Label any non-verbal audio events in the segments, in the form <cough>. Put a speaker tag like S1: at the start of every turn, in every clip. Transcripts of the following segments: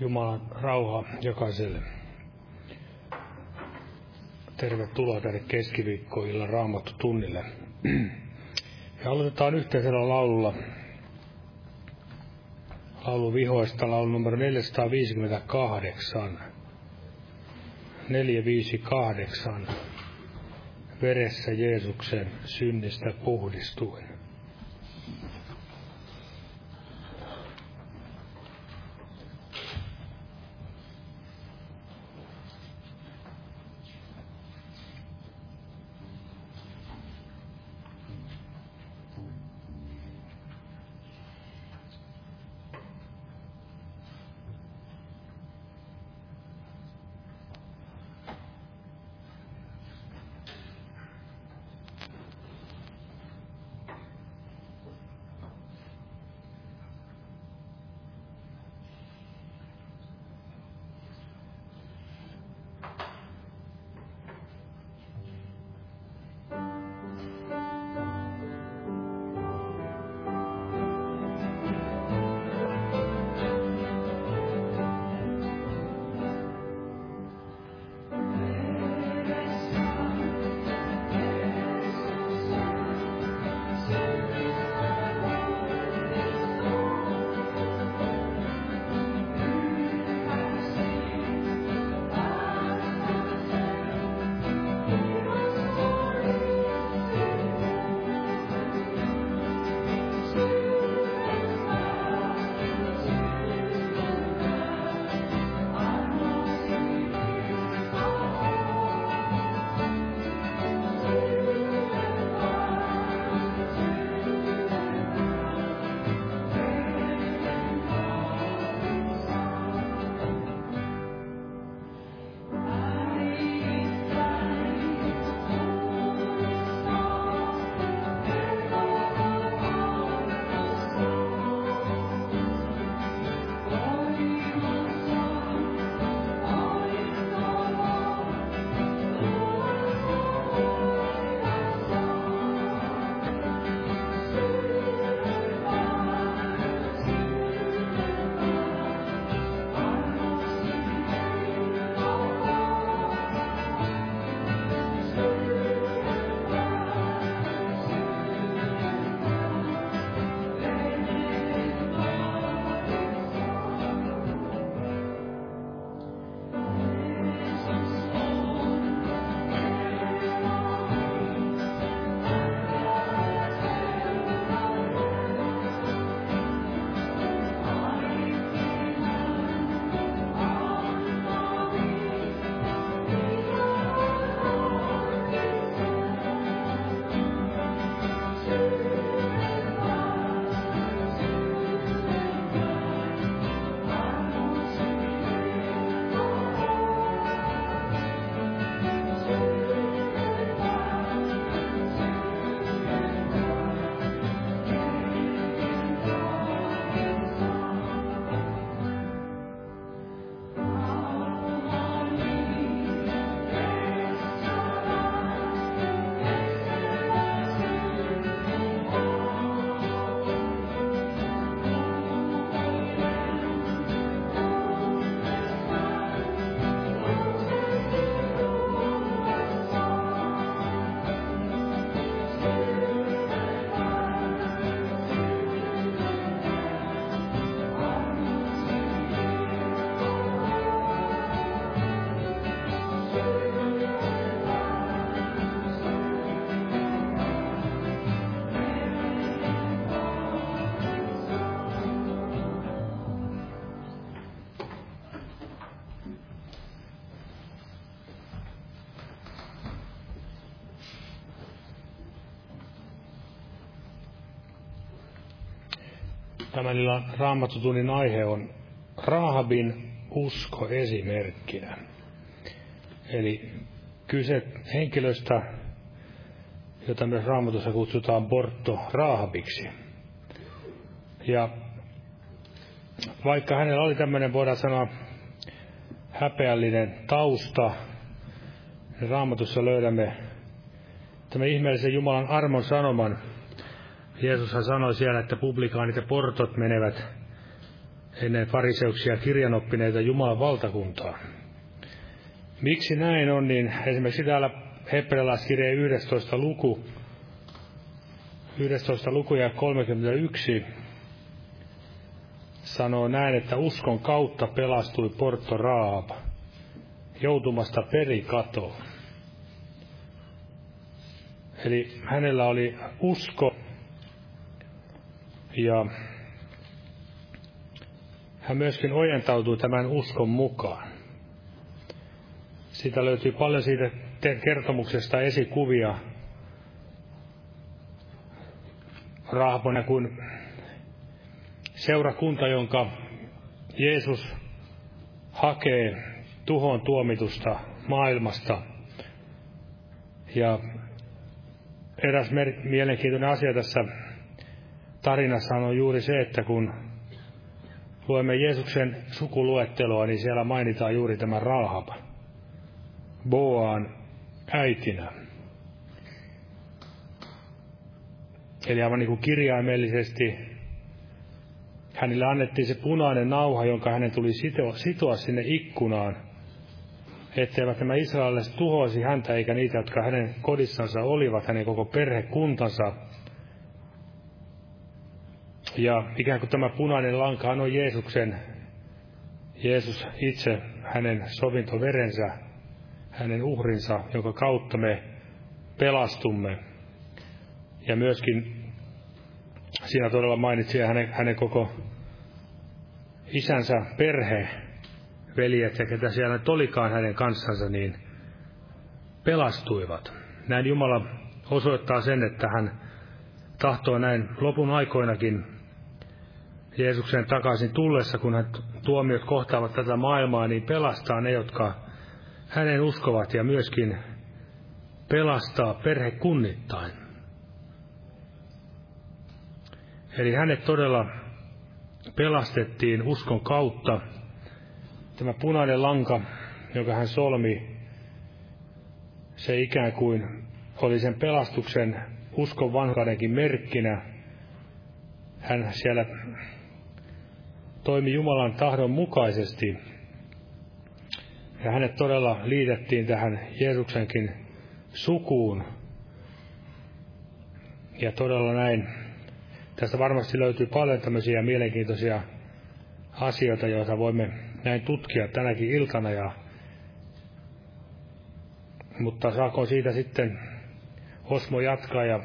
S1: Jumalan rauha jokaiselle. Tervetuloa tänne keskiviikkoilla raamattu tunnille. Ja aloitetaan yhteisellä laululla. Laulu vihoista, laulu numero 458. 458. Veressä Jeesuksen synnistä puhdistuen. Tämän illan raamattutunnin aihe on Rahabin usko esimerkkinä. Eli kyse henkilöstä, jota myös raamatussa kutsutaan Porto Rahabiksi. Ja vaikka hänellä oli tämmöinen, voidaan sanoa, häpeällinen tausta, niin raamatussa löydämme tämän ihmeellisen Jumalan armon sanoman, Jeesushan sanoi siellä, että publikaanit ja portot menevät ennen fariseuksia kirjanoppineita Jumalan valtakuntaa. Miksi näin on, niin esimerkiksi täällä Hebrealaiskirjeen 11. luku, 11. luku ja 31 sanoo näin, että uskon kautta pelastui Porto Raab joutumasta perikatoon. Eli hänellä oli usko ja hän myöskin ojentautui tämän uskon mukaan. Siitä löytyy paljon siitä kertomuksesta esikuvia. Rahapona kuin seurakunta, jonka Jeesus hakee tuhon tuomitusta maailmasta. Ja eräs mielenkiintoinen asia tässä tarinassa on juuri se, että kun luemme Jeesuksen sukuluetteloa, niin siellä mainitaan juuri tämä Rahab, Boaan äitinä. Eli aivan niin kuin kirjaimellisesti hänelle annettiin se punainen nauha, jonka hänen tuli sitoa, sitoa sinne ikkunaan, etteivät nämä israelilaiset tuhoisi häntä eikä niitä, jotka hänen kodissansa olivat, hänen koko perhekuntansa. Ja ikään kuin tämä punainen lanka on Jeesuksen, Jeesus itse, hänen sovintoverensä, hänen uhrinsa, jonka kautta me pelastumme. Ja myöskin siinä todella mainitsi hänen, hänen koko isänsä perhe, veljet ja ketä siellä nyt olikaan hänen kanssansa, niin pelastuivat. Näin Jumala osoittaa sen, että hän tahtoo näin lopun aikoinakin Jeesuksen takaisin tullessa, kun hän tuomiot kohtaavat tätä maailmaa, niin pelastaa ne, jotka hänen uskovat ja myöskin pelastaa perhekunnittain. Eli hänet todella pelastettiin uskon kautta. Tämä punainen lanka, joka hän solmi, se ikään kuin oli sen pelastuksen uskon vanhaudenkin merkkinä. Hän siellä toimi Jumalan tahdon mukaisesti. Ja hänet todella liitettiin tähän Jeesuksenkin sukuun. Ja todella näin Tästä varmasti löytyy paljon tämmöisiä mielenkiintoisia asioita, joita voimme näin tutkia tänäkin iltana. Ja, mutta saako siitä sitten Osmo jatkaa ja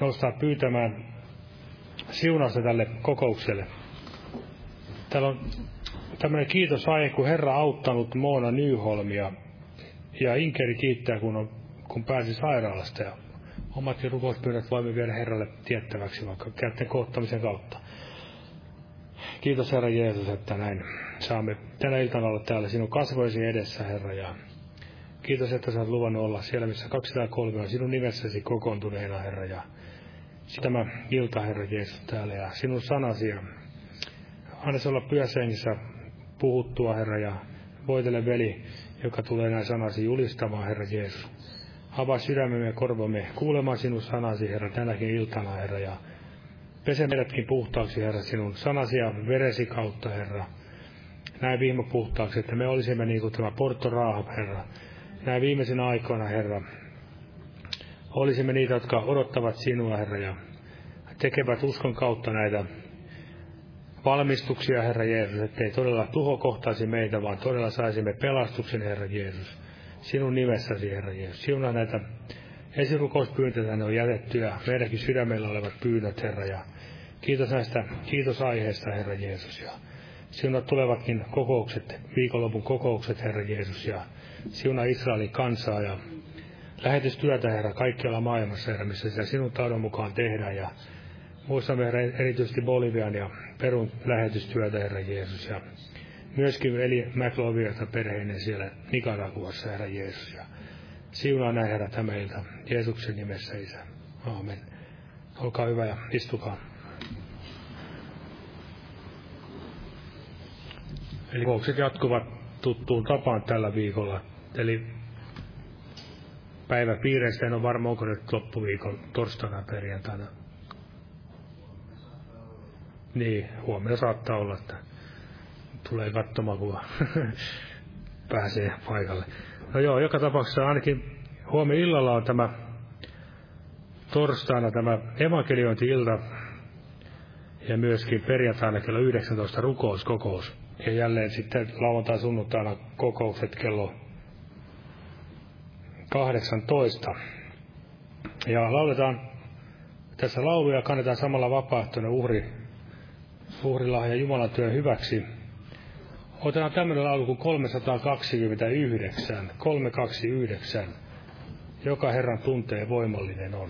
S1: nostaa pyytämään siunausta tälle kokoukselle. Täällä on tämmöinen kiitosaihe, kun Herra auttanut Moona Nyholmia. Ja Inkeri kiittää, kun, on, kun pääsi sairaalasta. Ja omatkin rukouspyynnöt voimme viedä Herralle tiettäväksi vaikka kätten koottamisen kautta. Kiitos Herra Jeesus, että näin saamme tänä iltana olla täällä sinun kasvoisi edessä, Herra. Ja kiitos, että sä oot luvannut olla siellä, missä 203 on sinun nimessäsi kokoontuneena, Herra. Ja tämä ilta, Herra Jeesus, täällä ja sinun sanasi. Ja anna se olla pyösengissä puhuttua, Herra, ja voitele veli, joka tulee näin sanasi julistamaan, Herra Jeesus. Avaa sydämemme ja korvamme kuulemaan sinun sanasi, Herra, tänäkin iltana, Herra, ja pese meidätkin puhtaaksi, Herra, sinun sanasi ja veresi kautta, Herra. Näin viime puhtaaksi, että me olisimme niin kuin tämä Porto Raahab, Herra. Näin viimeisinä aikoina, Herra, olisimme niitä, jotka odottavat sinua, Herra, ja tekevät uskon kautta näitä valmistuksia, Herra Jeesus, ettei todella tuho kohtaisi meitä, vaan todella saisimme pelastuksen, Herra Jeesus sinun nimessäsi, Herra Jeesus. Siunaa näitä esirukouspyyntöjä, ne on jätetty ja meidänkin sydämellä olevat pyynnöt, Herra. Ja kiitos näistä kiitos aiheesta, Herra Jeesus. Ja siunaa tulevatkin kokoukset, viikonlopun kokoukset, Herra Jeesus. Ja siunaa Israelin kansaa ja lähetystyötä, Herra, kaikkialla maailmassa, Herra, missä sitä sinun taudon mukaan tehdään. Ja muistamme, Herra, erityisesti Bolivian ja Perun lähetystyötä, Herra Jeesus. Ja myöskin veli McLoviota perheinen siellä Nicaraguassa, Herra Jeesus. Ja siunaa näin, Herra, tämä. Jeesuksen nimessä, Isä. Aamen. Olkaa hyvä ja istukaa. Eli kokoukset jatkuvat tuttuun tapaan tällä viikolla. Eli päiväpiireistä en ole varma, onko nyt loppuviikon torstaina perjantaina. Niin, huomenna saattaa olla, että tulee katsomaan, kun <laughs> pääsee paikalle. No joo, joka tapauksessa ainakin huomenna illalla on tämä torstaina tämä evankeliointi-ilta ja myöskin perjantaina kello 19 rukouskokous. Ja jälleen sitten lauantai sunnuntaina kokoukset kello 18. Ja lauletaan tässä lauluja, kannetaan samalla vapaaehtoinen uhri, uhrilahja Jumalan työn hyväksi. Otetaan tämmöinen laulu kuin 329, 329. Joka Herran tuntee voimallinen on.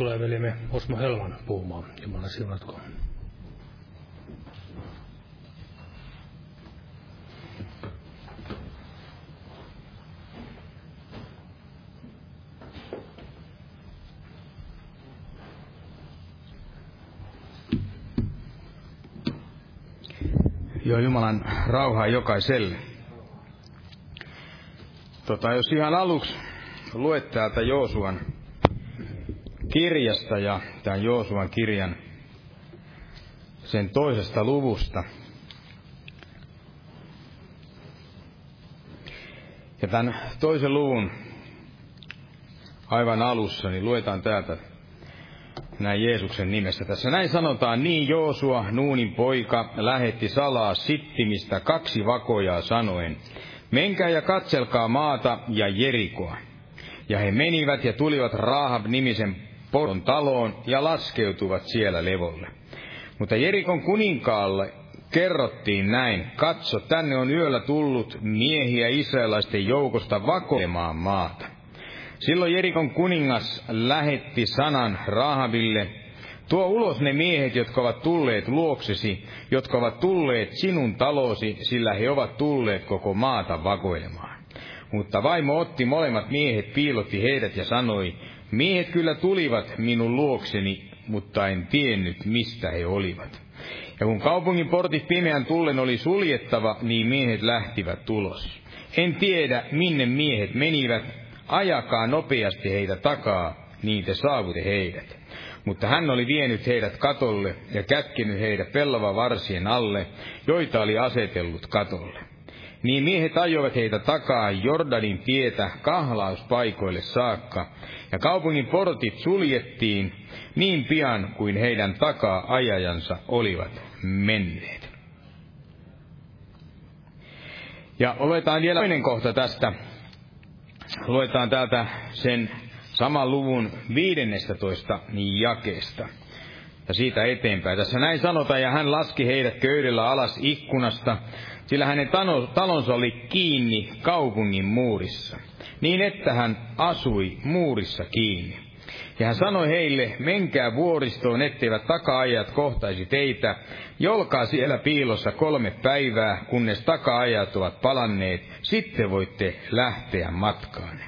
S1: Tulee veljemme Osmo Helman puhumaan. Jumala siunatko.
S2: Joo, Jumalan rauhaa jokaiselle. Tota, jos ihan aluksi luet täältä Joosuan kirjasta ja tämän Joosuan kirjan sen toisesta luvusta. Ja tämän toisen luvun aivan alussa, niin luetaan täältä näin Jeesuksen nimessä. Tässä näin sanotaan, niin Joosua, Nuunin poika, lähetti salaa sittimistä kaksi vakojaa sanoen, menkää ja katselkaa maata ja Jerikoa. Ja he menivät ja tulivat Rahab-nimisen Poron taloon ja laskeutuvat siellä levolle. Mutta Jerikon kuninkaalle kerrottiin näin, katso, tänne on yöllä tullut miehiä israelaisten joukosta vakoilemaan maata. Silloin Jerikon kuningas lähetti sanan Rahabille, tuo ulos ne miehet, jotka ovat tulleet luoksesi, jotka ovat tulleet sinun talosi, sillä he ovat tulleet koko maata vakoilemaan. Mutta vaimo otti molemmat miehet, piilotti heidät ja sanoi, miehet kyllä tulivat minun luokseni, mutta en tiennyt, mistä he olivat. Ja kun kaupungin portit pimeän tullen oli suljettava, niin miehet lähtivät tulos. En tiedä, minne miehet menivät, ajakaa nopeasti heitä takaa, niin te saavute heidät. Mutta hän oli vienyt heidät katolle ja kätkenyt heidät pellava varsien alle, joita oli asetellut katolle. Niin miehet ajoivat heitä takaa Jordanin tietä kahlauspaikoille saakka, ja kaupungin portit suljettiin niin pian kuin heidän takaa ajajansa olivat menneet. Ja luetaan vielä toinen kohta tästä. Luetaan täältä sen saman luvun 15 jakeesta. Ja siitä eteenpäin. Tässä näin sanotaan, ja hän laski heidät köydellä alas ikkunasta, sillä hänen talonsa oli kiinni kaupungin muurissa, niin että hän asui muurissa kiinni. Ja hän sanoi heille, menkää vuoristoon, etteivät taka-ajat kohtaisi teitä, jolkaa siellä piilossa kolme päivää, kunnes taka-ajat ovat palanneet, sitten voitte lähteä matkaan.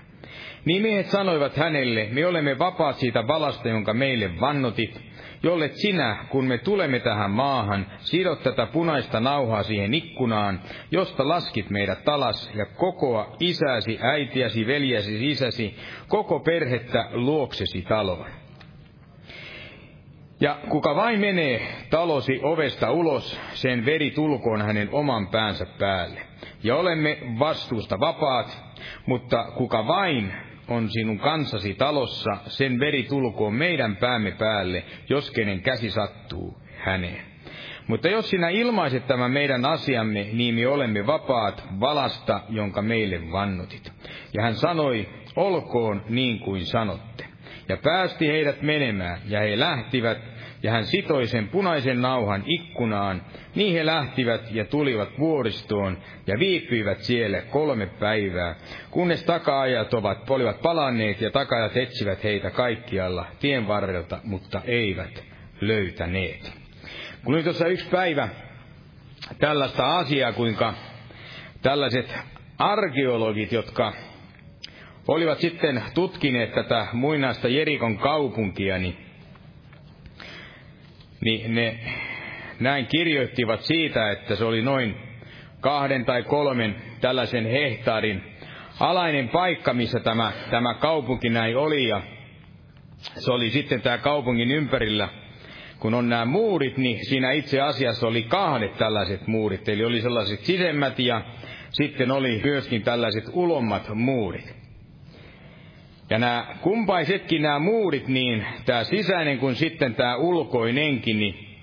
S2: Niin miehet sanoivat hänelle, me olemme vapaat siitä valasta, jonka meille vannotit, jollet sinä, kun me tulemme tähän maahan, sidot tätä punaista nauhaa siihen ikkunaan, josta laskit meidät talas, ja kokoa isäsi, äitiäsi, veljäsi, isäsi, koko perhettä luoksesi taloon. Ja kuka vain menee talosi ovesta ulos, sen veri tulkoon hänen oman päänsä päälle. Ja olemme vastuusta vapaat, mutta kuka vain on sinun kansasi talossa, sen veri tulkoon meidän päämme päälle, jos kenen käsi sattuu häneen. Mutta jos sinä ilmaiset tämän meidän asiamme, niin me olemme vapaat valasta, jonka meille vannutit. Ja hän sanoi, olkoon niin kuin sanotte. Ja päästi heidät menemään, ja he lähtivät, ja hän sitoi sen punaisen nauhan ikkunaan, niin he lähtivät ja tulivat vuoristoon ja viipyivät siellä kolme päivää, kunnes takaajat ovat, olivat palanneet ja takaajat etsivät heitä kaikkialla tien varrelta, mutta eivät löytäneet. Kun nyt tuossa yksi päivä tällaista asiaa, kuinka tällaiset arkeologit, jotka olivat sitten tutkineet tätä muinaista Jerikon kaupunkia, niin niin ne näin kirjoittivat siitä, että se oli noin kahden tai kolmen tällaisen hehtaarin alainen paikka, missä tämä, tämä kaupunki näin oli, ja se oli sitten tämä kaupungin ympärillä, kun on nämä muurit, niin siinä itse asiassa oli kahdet tällaiset muurit, eli oli sellaiset sisemmät ja sitten oli myöskin tällaiset ulommat muurit. Ja nämä kumpaisetkin nämä muurit, niin tämä sisäinen kuin sitten tämä ulkoinenkin, niin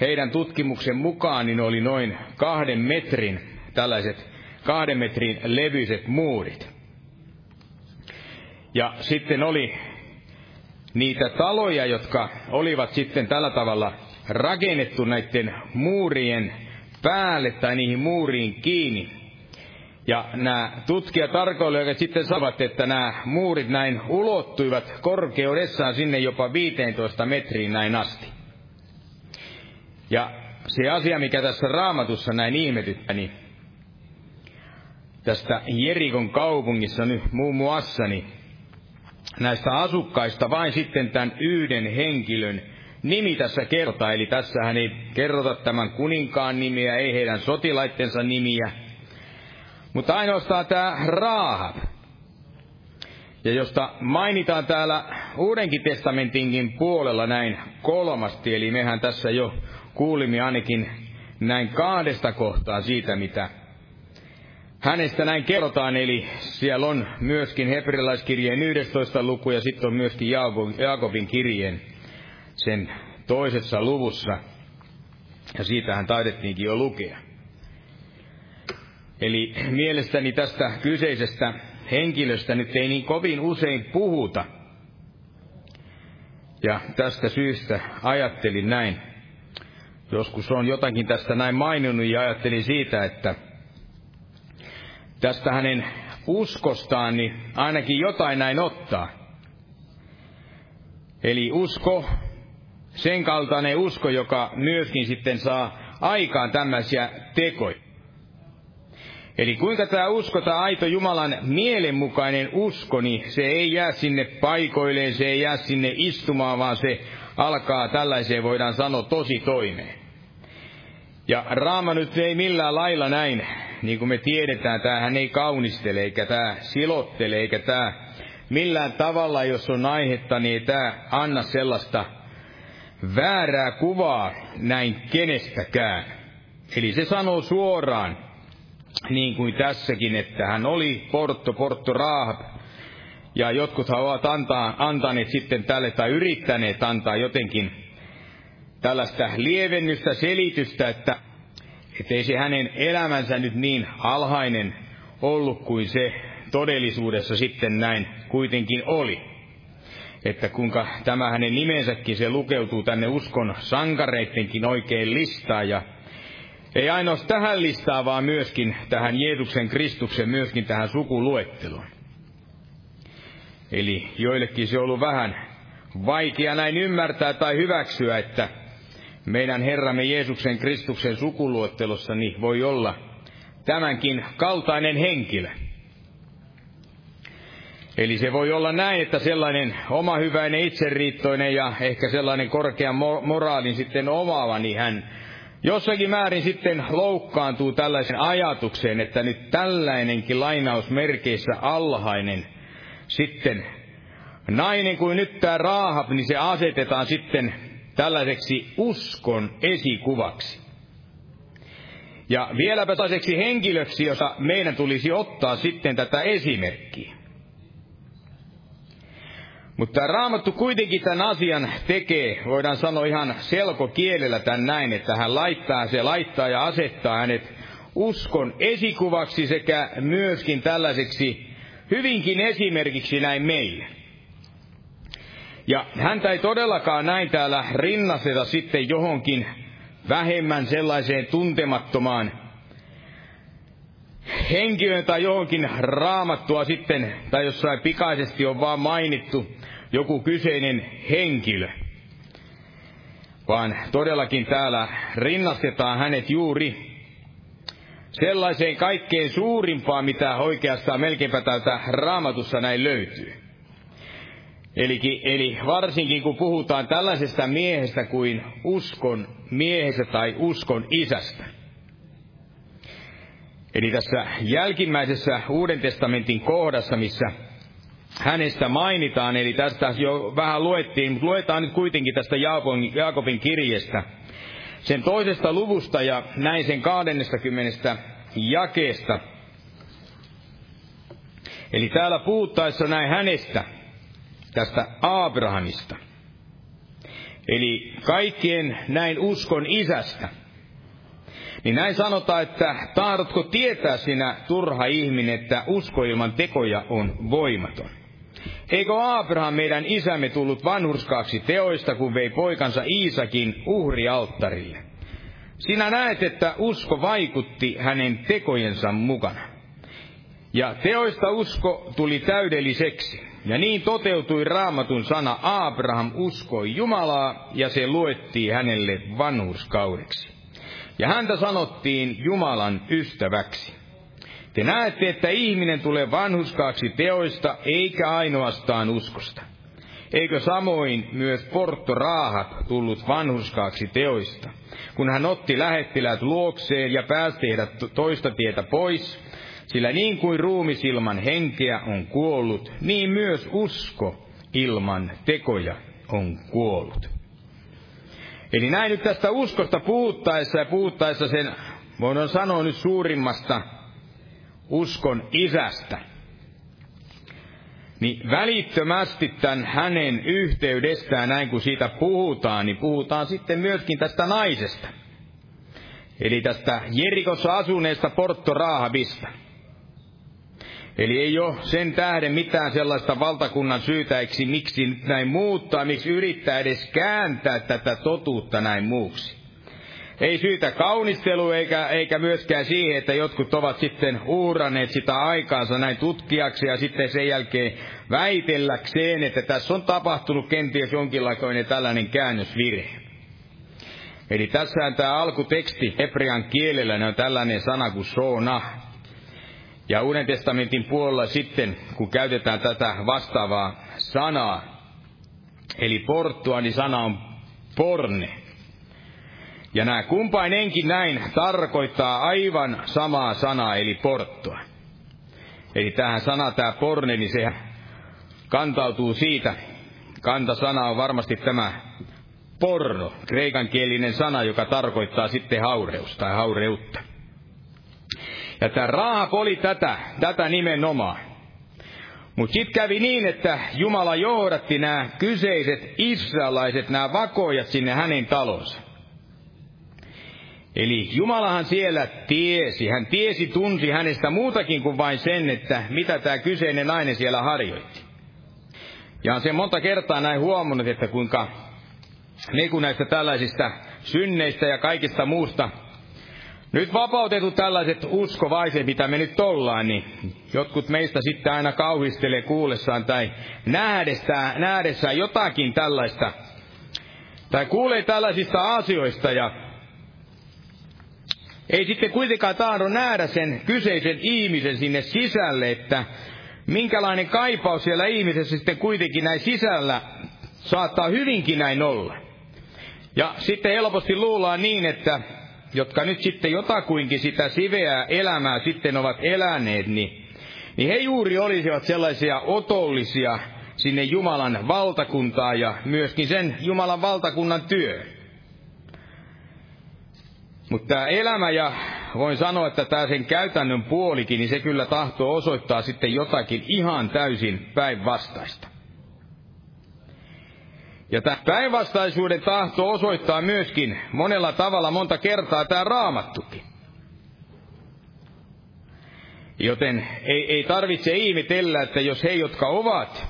S2: heidän tutkimuksen mukaan niin oli noin kahden metrin, tällaiset kahden metrin levyiset muurit. Ja sitten oli niitä taloja, jotka olivat sitten tällä tavalla rakennettu näiden muurien päälle tai niihin muuriin kiinni. Ja nämä tutkijat tarkoilijat sitten saavat, että nämä muurit näin ulottuivat korkeudessaan sinne jopa 15 metriin näin asti. Ja se asia, mikä tässä raamatussa näin ihmetyttä, niin tästä Jerikon kaupungissa nyt muun muassa, niin näistä asukkaista vain sitten tämän yhden henkilön nimi tässä kertaa. Eli tässähän ei kerrota tämän kuninkaan nimiä, ei heidän sotilaittensa nimiä, mutta ainoastaan tämä Raahab, ja josta mainitaan täällä Uudenkin testamentinkin puolella näin kolmasti, eli mehän tässä jo kuulimme ainakin näin kahdesta kohtaa siitä, mitä hänestä näin kerrotaan, eli siellä on myöskin hebrealaiskirjeen 11 luku ja sitten on myöskin Jaakobin kirjeen sen toisessa luvussa. Ja siitähän taidettiinkin jo lukea. Eli mielestäni tästä kyseisestä henkilöstä nyt ei niin kovin usein puhuta. Ja tästä syystä ajattelin näin. Joskus on jotakin tästä näin maininnut ja ajattelin siitä, että tästä hänen uskostaan niin ainakin jotain näin ottaa. Eli usko, sen kaltainen usko, joka myöskin sitten saa aikaan tämmöisiä tekoja. Eli kuinka tämä usko, tämä aito Jumalan mielenmukainen usko, niin se ei jää sinne paikoilleen, se ei jää sinne istumaan, vaan se alkaa tällaiseen, voidaan sanoa, tosi toimeen. Ja Raama nyt ei millään lailla näin, niin kuin me tiedetään, tämähän ei kaunistele, eikä tämä silottele, eikä tämä millään tavalla, jos on aihetta, niin ei tämä anna sellaista väärää kuvaa näin kenestäkään. Eli se sanoo suoraan, niin kuin tässäkin, että hän oli Porto, Porto Rahab, ja jotkut ovat antaa, antaneet sitten tälle tai yrittäneet antaa jotenkin tällaista lievennystä, selitystä, että ei se hänen elämänsä nyt niin alhainen ollut kuin se todellisuudessa sitten näin kuitenkin oli. Että kuinka tämä hänen nimensäkin se lukeutuu tänne uskon sankareittenkin oikein listaan ja ei ainoastaan tähän listaan, vaan myöskin tähän Jeesuksen Kristuksen, myöskin tähän sukuluetteluun. Eli joillekin se on ollut vähän vaikea näin ymmärtää tai hyväksyä, että meidän Herramme Jeesuksen Kristuksen sukuluettelossa niin voi olla tämänkin kaltainen henkilö. Eli se voi olla näin, että sellainen oma hyväinen itseriittoinen ja ehkä sellainen korkean moraalin sitten omaava, niin hän jossakin määrin sitten loukkaantuu tällaisen ajatukseen, että nyt tällainenkin lainausmerkeissä alhainen sitten nainen kuin nyt tämä Raahab, niin se asetetaan sitten tällaiseksi uskon esikuvaksi. Ja vieläpä taiseksi henkilöksi, jossa meidän tulisi ottaa sitten tätä esimerkkiä. Mutta Raamattu kuitenkin tämän asian tekee, voidaan sanoa ihan selkokielellä tämän näin, että hän laittaa, se laittaa ja asettaa hänet uskon esikuvaksi sekä myöskin tällaiseksi hyvinkin esimerkiksi näin meille. Ja häntä ei todellakaan näin täällä rinnasteta sitten johonkin vähemmän sellaiseen tuntemattomaan henkilöön tai johonkin raamattua sitten, tai jossain pikaisesti on vaan mainittu joku kyseinen henkilö. Vaan todellakin täällä rinnastetaan hänet juuri sellaiseen kaikkein suurimpaan, mitä oikeastaan melkeinpä täältä raamatussa näin löytyy. Eli, eli varsinkin kun puhutaan tällaisesta miehestä kuin uskon miehestä tai uskon isästä. Eli tässä jälkimmäisessä Uuden testamentin kohdassa, missä hänestä mainitaan, eli tästä jo vähän luettiin, mutta luetaan nyt kuitenkin tästä Jaakobin, Jaakobin kirjeestä, sen toisesta luvusta ja näin sen 20 jakeesta. Eli täällä puhuttaessa näin hänestä, tästä Abrahamista. Eli kaikkien näin uskon isästä. Niin näin sanotaan, että tahdotko tietää sinä turha ihminen, että usko ilman tekoja on voimaton. Eikö Abraham meidän isämme tullut vanhurskaaksi teoista, kun vei poikansa Iisakin uhrialttarille? Sinä näet, että usko vaikutti hänen tekojensa mukana. Ja teoista usko tuli täydelliseksi. Ja niin toteutui raamatun sana, Abraham uskoi Jumalaa, ja se luettiin hänelle vanhurskaudeksi. Ja häntä sanottiin Jumalan ystäväksi. Te näette, että ihminen tulee vanhuskaaksi teoista, eikä ainoastaan uskosta. Eikö samoin myös Porto Raahat tullut vanhuskaaksi teoista, kun hän otti lähettiläät luokseen ja päästi heidät toista tietä pois, sillä niin kuin ruumis ilman henkeä on kuollut, niin myös usko ilman tekoja on kuollut. Eli näin nyt tästä uskosta puhuttaessa ja puhuttaessa sen, voidaan sanoa nyt suurimmasta uskon isästä, niin välittömästi tämän hänen yhteydestään, näin kun siitä puhutaan, niin puhutaan sitten myöskin tästä naisesta. Eli tästä Jerikossa asuneesta Porto Raahabista. Eli ei ole sen tähden mitään sellaista valtakunnan syytäiksi, miksi näin muuttaa, miksi yrittää edes kääntää tätä totuutta näin muuksi. Ei syytä kaunistelu eikä, eikä myöskään siihen, että jotkut ovat sitten uhranneet sitä aikaansa näin tutkijaksi ja sitten sen jälkeen väitelläkseen, että tässä on tapahtunut kenties jonkinlainen tällainen käännösvirhe. Eli tässähän tämä alkuteksti hebrean kielellä on tällainen sana kuin sona. Ja Uuden testamentin puolella sitten, kun käytetään tätä vastaavaa sanaa, eli porttua, niin sana on porne. Ja nämä kumpainenkin näin tarkoittaa aivan samaa sanaa, eli porttua. Eli tähän sana, tämä porne, niin se kantautuu siitä. Kantasana on varmasti tämä porno, kreikankielinen sana, joka tarkoittaa sitten haureus tai haureutta. Ja tämä Raahap oli tätä, tätä nimenomaan. Mutta sitten kävi niin, että Jumala johdatti nämä kyseiset israelaiset, nämä vakojat sinne hänen talonsa. Eli Jumalahan siellä tiesi, hän tiesi, tunsi hänestä muutakin kuin vain sen, että mitä tämä kyseinen nainen siellä harjoitti. Ja on se monta kertaa näin huomannut, että kuinka ne kun näistä tällaisista synneistä ja kaikista muusta nyt vapautetut tällaiset uskovaiset, mitä me nyt ollaan, niin jotkut meistä sitten aina kauhistelee kuullessaan tai nähdessään, nähdessään jotakin tällaista, tai kuulee tällaisista asioista ja ei sitten kuitenkaan tahdo nähdä sen kyseisen ihmisen sinne sisälle, että minkälainen kaipaus siellä ihmisessä sitten kuitenkin näin sisällä saattaa hyvinkin näin olla. Ja sitten helposti luullaan niin, että jotka nyt sitten jotakuinkin sitä siveää elämää sitten ovat eläneet, niin, niin he juuri olisivat sellaisia otollisia sinne Jumalan valtakuntaa ja myöskin sen Jumalan valtakunnan työ. Mutta tämä elämä ja voin sanoa, että tämä sen käytännön puolikin, niin se kyllä tahtoo osoittaa sitten jotakin ihan täysin päinvastaista. Ja tämä päinvastaisuuden tahto osoittaa myöskin monella tavalla monta kertaa tämä raamattukin. Joten ei, ei tarvitse ihmetellä, että jos he, jotka ovat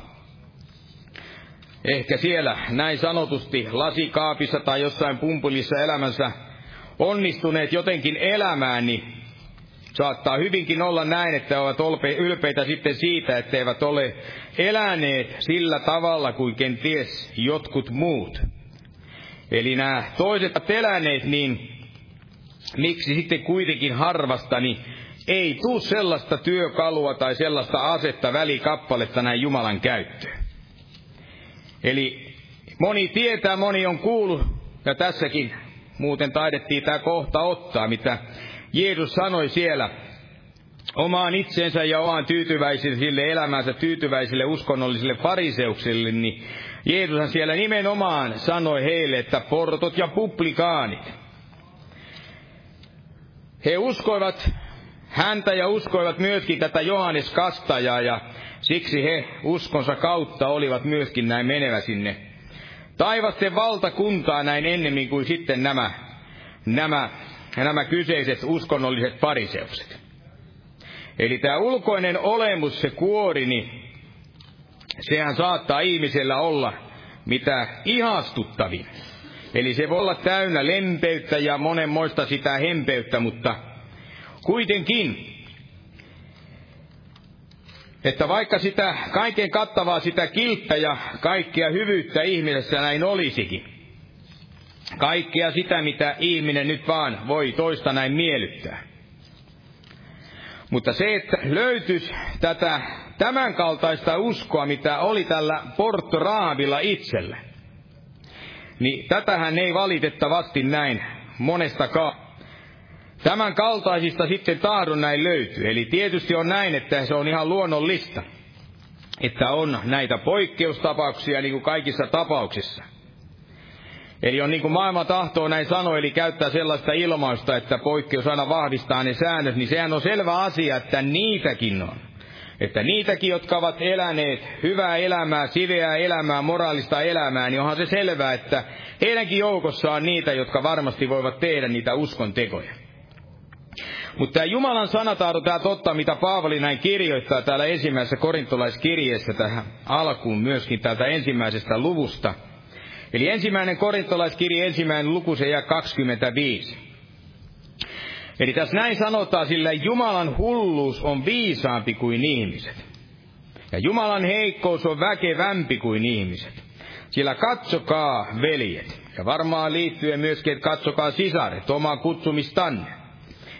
S2: ehkä siellä näin sanotusti lasikaapissa tai jossain pumpulissa elämänsä onnistuneet jotenkin elämään, niin saattaa hyvinkin olla näin, että ovat ylpeitä sitten siitä, että eivät ole eläneet sillä tavalla kuin kenties jotkut muut. Eli nämä toiset ovat eläneet, niin miksi sitten kuitenkin harvasta, niin ei tuu sellaista työkalua tai sellaista asetta välikappaletta näin Jumalan käyttöön. Eli moni tietää, moni on kuullut, ja tässäkin muuten taidettiin tämä kohta ottaa, mitä Jeesus sanoi siellä omaan itsensä ja omaan tyytyväisille elämänsä tyytyväisille uskonnollisille fariseuksille, niin Jeesushan siellä nimenomaan sanoi heille, että portot ja publikaanit. He uskoivat häntä ja uskoivat myöskin tätä Johannes Kastajaa ja siksi he uskonsa kautta olivat myöskin näin menevä sinne taivasten valtakuntaa näin ennemmin kuin sitten nämä, nämä, nämä kyseiset uskonnolliset pariseukset. Eli tämä ulkoinen olemus, se kuori, niin sehän saattaa ihmisellä olla mitä ihastuttavin. Eli se voi olla täynnä lempeyttä ja monenmoista sitä hempeyttä, mutta kuitenkin, että vaikka sitä kaiken kattavaa sitä kilttä ja kaikkia hyvyyttä ihmisessä näin olisikin, kaikkea sitä, mitä ihminen nyt vaan voi toista näin miellyttää, mutta se, että löytyisi tätä tämän kaltaista uskoa, mitä oli tällä Porto Raavilla itsellä, niin tätähän ei valitettavasti näin monestakaan. Tämän kaltaisista sitten tahdon näin löytyy. Eli tietysti on näin, että se on ihan luonnollista, että on näitä poikkeustapauksia niin kuin kaikissa tapauksissa – Eli on niin kuin maailma tahtoo näin sanoa, eli käyttää sellaista ilmausta, että poikkeus aina vahvistaa ne säännöt, niin sehän on selvä asia, että niitäkin on. Että niitäkin, jotka ovat eläneet hyvää elämää, siveää elämää, moraalista elämää, niin onhan se selvää, että heidänkin joukossa on niitä, jotka varmasti voivat tehdä niitä uskon tekoja. Mutta tämä Jumalan sanataado, tämä totta, mitä Paavali näin kirjoittaa täällä ensimmäisessä korintolaiskirjeessä tähän alkuun myöskin täältä ensimmäisestä luvusta – Eli ensimmäinen korintolaiskirja, ensimmäinen luku, se jää 25. Eli tässä näin sanotaan, sillä Jumalan hulluus on viisaampi kuin ihmiset. Ja Jumalan heikkous on väkevämpi kuin ihmiset. Sillä katsokaa, veljet, ja varmaan liittyen myöskin, että katsokaa sisaret, omaa kutsumistanne.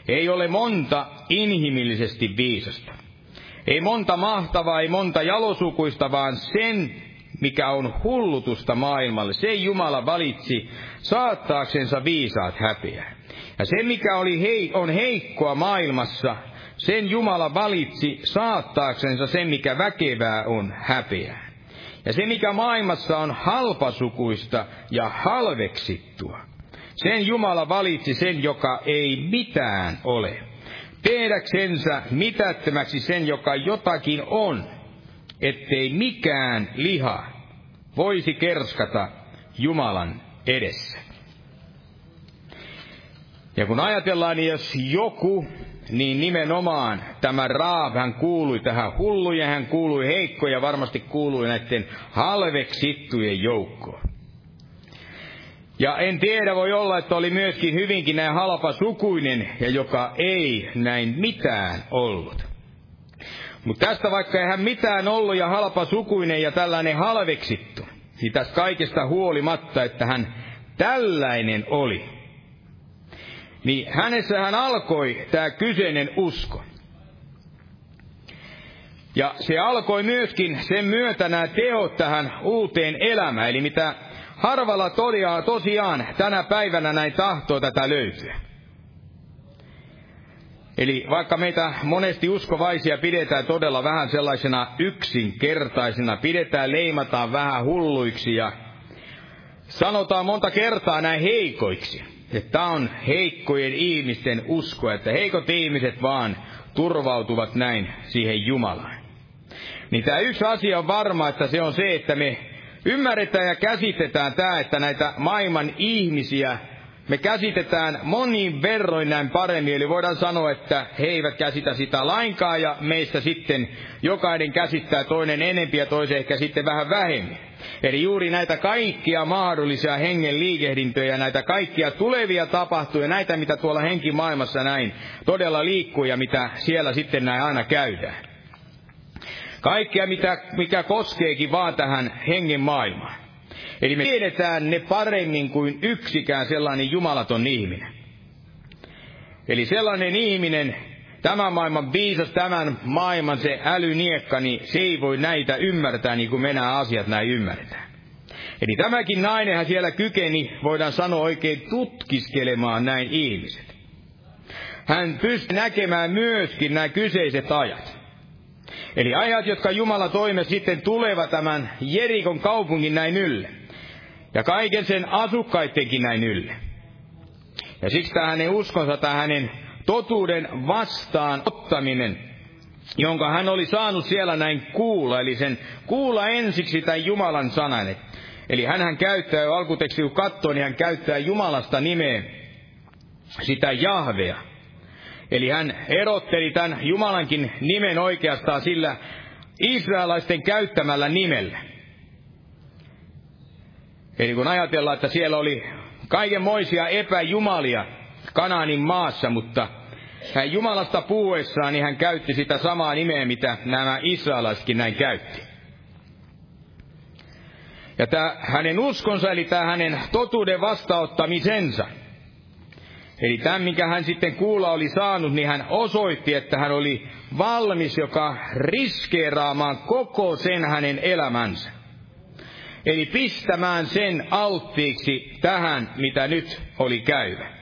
S2: Ei ole monta inhimillisesti viisasta. Ei monta mahtavaa, ei monta jalosukuista, vaan sen, mikä on hullutusta maailmalle. Se Jumala valitsi saattaaksensa viisaat häpeää. Ja se, mikä oli hei, on heikkoa maailmassa, sen Jumala valitsi saattaaksensa sen, mikä väkevää on häpeää. Ja se, mikä maailmassa on halpasukuista ja halveksittua, sen Jumala valitsi sen, joka ei mitään ole. Tehdäksensä mitättömäksi sen, joka jotakin on, ettei mikään liha voisi kerskata Jumalan edessä. Ja kun ajatellaan, niin jos joku, niin nimenomaan tämä Raab, hän kuului tähän hullujen, hän kuului heikkoja, varmasti kuului näiden halveksittujen joukkoon. Ja en tiedä, voi olla, että oli myöskin hyvinkin näin halpa sukuinen, ja joka ei näin mitään ollut. Mutta tästä vaikka ei hän mitään ollut ja halpa sukuinen ja tällainen halveksittu, niin tästä kaikesta huolimatta, että hän tällainen oli, niin hänessä hän alkoi tämä kyseinen usko. Ja se alkoi myöskin sen myötä nämä teot tähän uuteen elämään, eli mitä harvalla todiaa, tosiaan tänä päivänä näin tahtoo tätä löytyä. Eli vaikka meitä monesti uskovaisia pidetään todella vähän sellaisena yksinkertaisena, pidetään, leimataan vähän hulluiksi ja sanotaan monta kertaa näin heikoiksi. Että tämä on heikkojen ihmisten usko, että heikot ihmiset vaan turvautuvat näin siihen Jumalaan. Niin tämä yksi asia on varma, että se on se, että me ymmärretään ja käsitetään tämä, että näitä maailman ihmisiä me käsitetään monin verroin näin paremmin, eli voidaan sanoa, että he eivät käsitä sitä lainkaan, ja meistä sitten jokainen käsittää toinen enempi ja toisen ehkä sitten vähän vähemmän. Eli juuri näitä kaikkia mahdollisia hengen liikehdintöjä, näitä kaikkia tulevia tapahtuja, näitä mitä tuolla henkimaailmassa näin todella liikkuu ja mitä siellä sitten näin aina käydään. Kaikkea, mitä, mikä koskeekin vaan tähän hengen maailmaan. Eli me tiedetään ne paremmin kuin yksikään sellainen jumalaton ihminen. Eli sellainen ihminen, tämän maailman viisas, tämän maailman se älyniekka, niin se ei voi näitä ymmärtää niin kuin me nämä asiat näin ymmärretään. Eli tämäkin nainenhan siellä kykeni, voidaan sanoa oikein tutkiskelemaan näin ihmiset. Hän pystyi näkemään myöskin nämä kyseiset ajat. Eli ajat, jotka Jumala toime sitten tulevat tämän Jerikon kaupungin näin ylle. Ja kaiken sen asukkaittenkin näin ylle. Ja siksi tämä hänen uskonsa, tämä hänen totuuden vastaan ottaminen, jonka hän oli saanut siellä näin kuulla, eli sen kuulla ensiksi tämän Jumalan sanan. Eli hän käyttää jo alkuteksti, kun katsoo, niin hän käyttää Jumalasta nimeä sitä Jahvea. Eli hän erotteli tämän Jumalankin nimen oikeastaan sillä israelaisten käyttämällä nimellä. Eli kun ajatellaan, että siellä oli kaikenmoisia epäjumalia Kanaanin maassa, mutta hän Jumalasta puhuessaan, niin hän käytti sitä samaa nimeä, mitä nämä israelaisetkin näin käytti. Ja tämä hänen uskonsa, eli tämä hänen totuuden vastaanottamisensa, Eli tämän, mikä hän sitten kuulla oli saanut, niin hän osoitti, että hän oli valmis joka riskeeraamaan koko sen hänen elämänsä. Eli pistämään sen alttiiksi tähän, mitä nyt oli käyvä.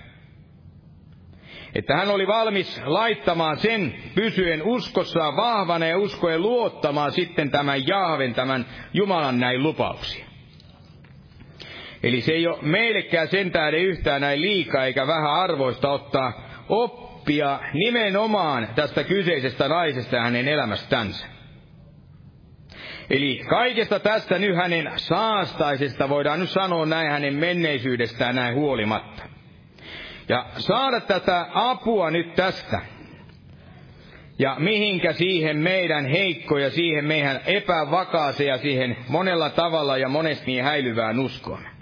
S2: Että hän oli valmis laittamaan sen pysyen uskossaan vahvana ja uskoen luottamaan sitten tämän Jaaven, tämän Jumalan näin lupauksia. Eli se ei ole meillekään sen tähden yhtään näin liikaa eikä vähän arvoista ottaa oppia nimenomaan tästä kyseisestä naisesta ja hänen elämästänsä. Eli kaikesta tästä nyt hänen saastaisesta voidaan nyt sanoa näin hänen menneisyydestään näin huolimatta. Ja saada tätä apua nyt tästä. Ja mihinkä siihen meidän heikkoja, siihen meidän epävakaaseen ja siihen monella tavalla ja monesti häilyvään uskoon.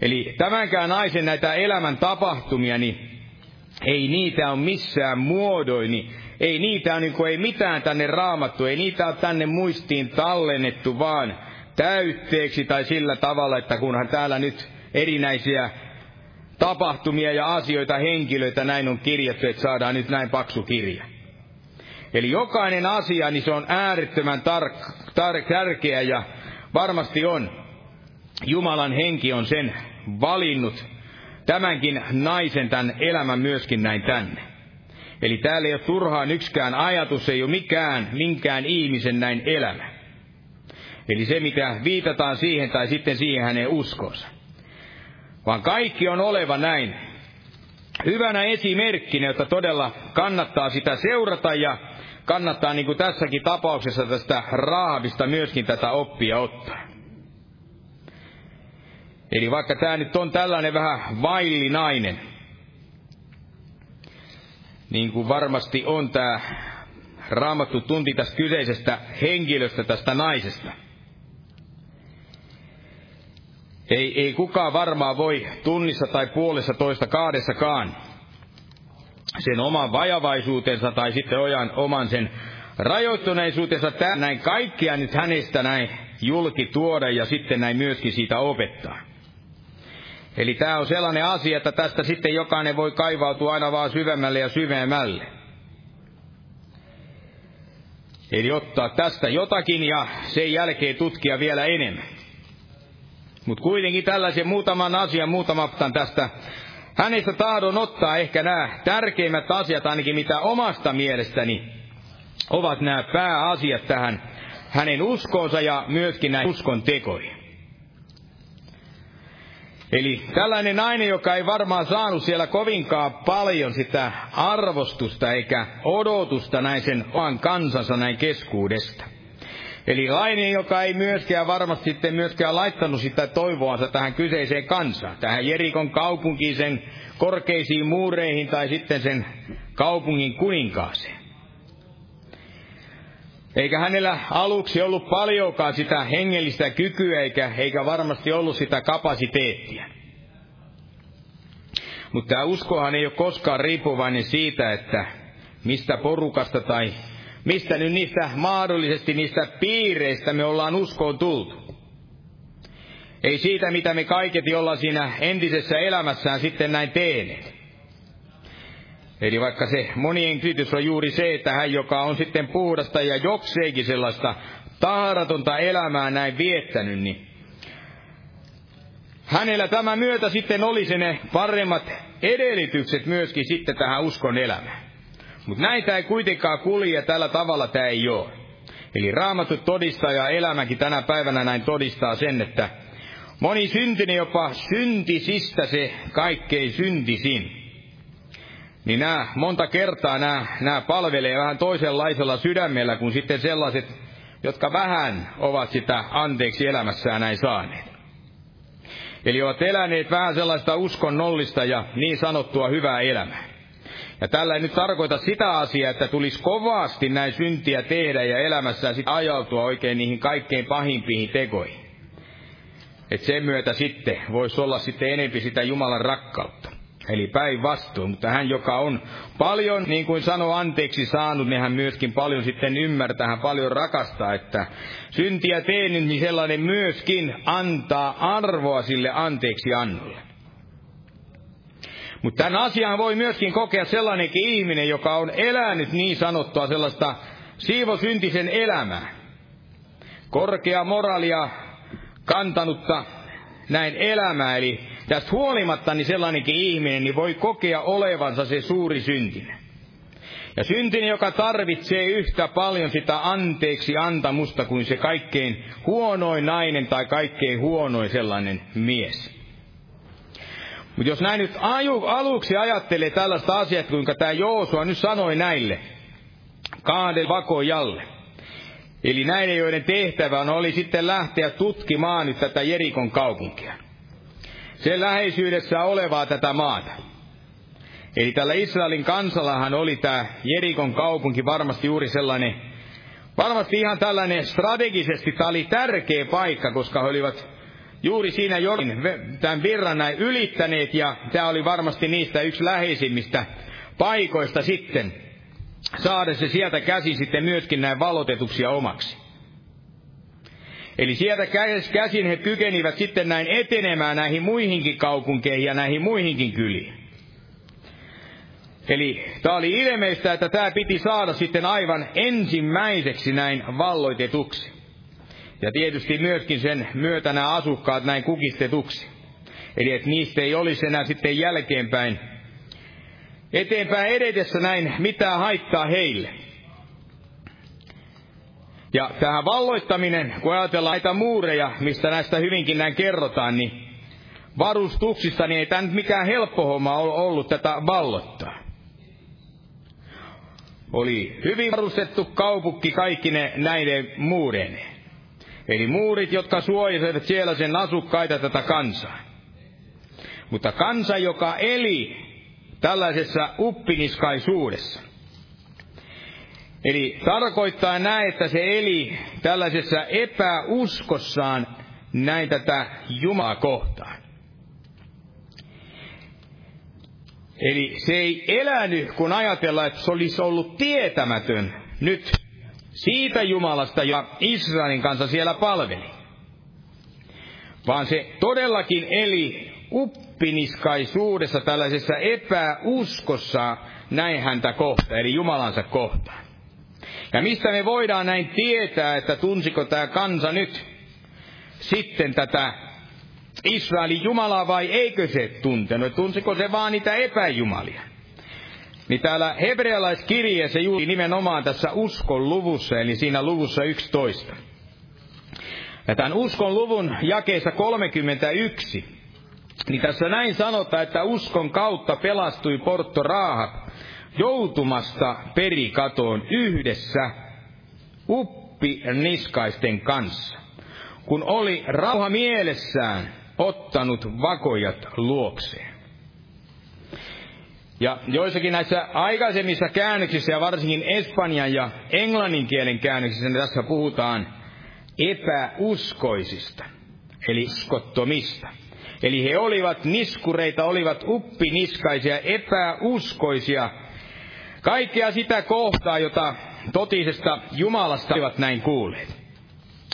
S2: Eli tämänkään naisen näitä elämän tapahtumia, niin ei niitä ole missään muodoin, niin ei niitä ole niin kuin, ei mitään tänne raamattu, ei niitä ole tänne muistiin tallennettu, vaan täytteeksi tai sillä tavalla, että kunhan täällä nyt erinäisiä tapahtumia ja asioita, henkilöitä, näin on kirjattu, että saadaan nyt näin paksu kirja. Eli jokainen asia, niin se on äärettömän tar- tar- tärkeä ja varmasti on. Jumalan henki on sen valinnut tämänkin naisen tämän elämän myöskin näin tänne. Eli täällä ei ole turhaan yksikään ajatus, ei ole mikään, minkään ihmisen näin elämä. Eli se, mitä viitataan siihen tai sitten siihen hänen uskonsa. Vaan kaikki on oleva näin. Hyvänä esimerkkinä, että todella kannattaa sitä seurata ja kannattaa niin kuin tässäkin tapauksessa tästä Raahavista myöskin tätä oppia ottaa. Eli vaikka tämä nyt on tällainen vähän vaillinainen, niin kuin varmasti on tämä raamattu tunti tästä kyseisestä henkilöstä, tästä naisesta. Ei, ei kukaan varmaan voi tunnissa tai puolessa toista kaadessakaan sen oman vajavaisuutensa tai sitten ojan, oman sen rajoittuneisuutensa, tää, näin kaikkia nyt hänestä näin julki tuoda ja sitten näin myöskin siitä opettaa. Eli tämä on sellainen asia, että tästä sitten jokainen voi kaivautua aina vaan syvemmälle ja syvemmälle. Eli ottaa tästä jotakin ja sen jälkeen tutkia vielä enemmän. Mutta kuitenkin tällaisen muutaman asian, muutaman tästä hänestä tahdon ottaa ehkä nämä tärkeimmät asiat, ainakin mitä omasta mielestäni ovat nämä pääasiat tähän hänen uskonsa ja myöskin näihin uskon tekoihin. Eli tällainen nainen, joka ei varmaan saanut siellä kovinkaan paljon sitä arvostusta eikä odotusta näin sen oman kansansa näin keskuudesta. Eli nainen, joka ei myöskään varmasti sitten myöskään laittanut sitä toivoansa tähän kyseiseen kansaan, tähän Jerikon kaupunkiin, sen korkeisiin muureihin tai sitten sen kaupungin kuninkaaseen. Eikä hänellä aluksi ollut paljonkaan sitä hengellistä kykyä, eikä, eikä varmasti ollut sitä kapasiteettia. Mutta tämä uskohan ei ole koskaan riippuvainen siitä, että mistä porukasta tai mistä nyt niistä mahdollisesti niistä piireistä me ollaan uskoon tultu. Ei siitä, mitä me kaiketi ollaan siinä entisessä elämässään sitten näin tehneet. Eli vaikka se monien kysymys on juuri se, että hän, joka on sitten puhdasta ja jokseenkin sellaista taharatonta elämää näin viettänyt, niin hänellä tämä myötä sitten olisi ne paremmat edellytykset myöskin sitten tähän uskon elämään. Mutta näitä ei kuitenkaan kulje tällä tavalla tämä ei ole. Eli raamattu todistaa ja elämäkin tänä päivänä näin todistaa sen, että moni syntinen jopa syntisistä se kaikkein syntisin niin nämä monta kertaa nämä, nämä palvelee vähän toisenlaisella sydämellä kuin sitten sellaiset, jotka vähän ovat sitä anteeksi elämässään näin saaneet. Eli ovat eläneet vähän sellaista uskonnollista ja niin sanottua hyvää elämää. Ja tällä ei nyt tarkoita sitä asiaa, että tulisi kovasti näin syntiä tehdä ja elämässään sitten ajautua oikein niihin kaikkein pahimpiin tekoihin. Että sen myötä sitten voisi olla sitten enempi sitä Jumalan rakkautta. Eli päinvastoin, mutta hän, joka on paljon, niin kuin sanoo, anteeksi saanut, niin hän myöskin paljon sitten ymmärtää, hän paljon rakastaa, että syntiä tehnyt, niin sellainen myöskin antaa arvoa sille anteeksi annolle. Mutta tämän asian voi myöskin kokea sellainenkin ihminen, joka on elänyt niin sanottua sellaista siivosyntisen elämää. Korkea moralia kantanutta näin elämää, eli Tästä huolimatta niin sellainenkin ihminen niin voi kokea olevansa se suuri syntinen. Ja syntinen, joka tarvitsee yhtä paljon sitä anteeksi antamusta kuin se kaikkein huonoin nainen tai kaikkein huonoin sellainen mies. Mutta jos näin nyt aluksi ajattelee tällaista asiaa, kuinka tämä Joosua nyt sanoi näille kahdelle vakojalle. Eli näiden, joiden tehtävä oli sitten lähteä tutkimaan nyt tätä Jerikon kaupunkia sen läheisyydessä olevaa tätä maata. Eli tällä Israelin kansallahan oli tämä Jerikon kaupunki varmasti juuri sellainen, varmasti ihan tällainen strategisesti, tämä oli tärkeä paikka, koska he olivat juuri siinä Jordan tämän virran näin ylittäneet, ja tämä oli varmasti niistä yksi läheisimmistä paikoista sitten, saada se sieltä käsin sitten myöskin näin valotetuksia omaksi. Eli sieltä käsin he kykenivät sitten näin etenemään näihin muihinkin kaupunkeihin ja näihin muihinkin kyliin. Eli tämä oli ilmeistä, että tämä piti saada sitten aivan ensimmäiseksi näin valloitetuksi. Ja tietysti myöskin sen myötä nämä asukkaat näin kukistetuksi. Eli että niistä ei olisi enää sitten jälkeenpäin, eteenpäin edetessä näin mitään haittaa heille. Ja tähän valloittaminen, kun ajatellaan näitä muureja, mistä näistä hyvinkin näin kerrotaan, niin varustuksista, niin ei tämä nyt mikään helppo homma ollut tätä vallottaa. Oli hyvin varustettu kaupunki kaikki ne näiden muureineen. Eli muurit, jotka suojasivat siellä sen asukkaita tätä kansaa. Mutta kansa, joka eli tällaisessa uppiniskaisuudessa. Eli tarkoittaa näin, että se eli tällaisessa epäuskossaan näin tätä Jumalaa kohtaan. Eli se ei elänyt, kun ajatellaan, että se olisi ollut tietämätön nyt siitä Jumalasta, ja Israelin kanssa siellä palveli. Vaan se todellakin eli uppiniskaisuudessa, tällaisessa epäuskossa näin häntä kohta, eli Jumalansa kohtaan. Ja mistä me voidaan näin tietää, että tunsiko tämä kansa nyt sitten tätä Israelin Jumalaa vai eikö se tuntenut? Tunsiko se vaan niitä epäjumalia? Niin täällä hebrealaiskirjeessä juuri nimenomaan tässä uskon luvussa, eli siinä luvussa 11. Ja tämän uskon luvun jakeessa 31, niin tässä näin sanotaan, että uskon kautta pelastui Porto Raahab joutumasta perikatoon yhdessä uppi niskaisten kanssa, kun oli rauha mielessään ottanut vakojat luokseen. Ja joissakin näissä aikaisemmissa käännöksissä ja varsinkin espanjan ja englannin kielen käännöksissä niin tässä puhutaan epäuskoisista, eli uskottomista. Eli he olivat niskureita, olivat uppiniskaisia, epäuskoisia, kaikkea sitä kohtaa, jota totisesta Jumalasta olivat näin kuulleet.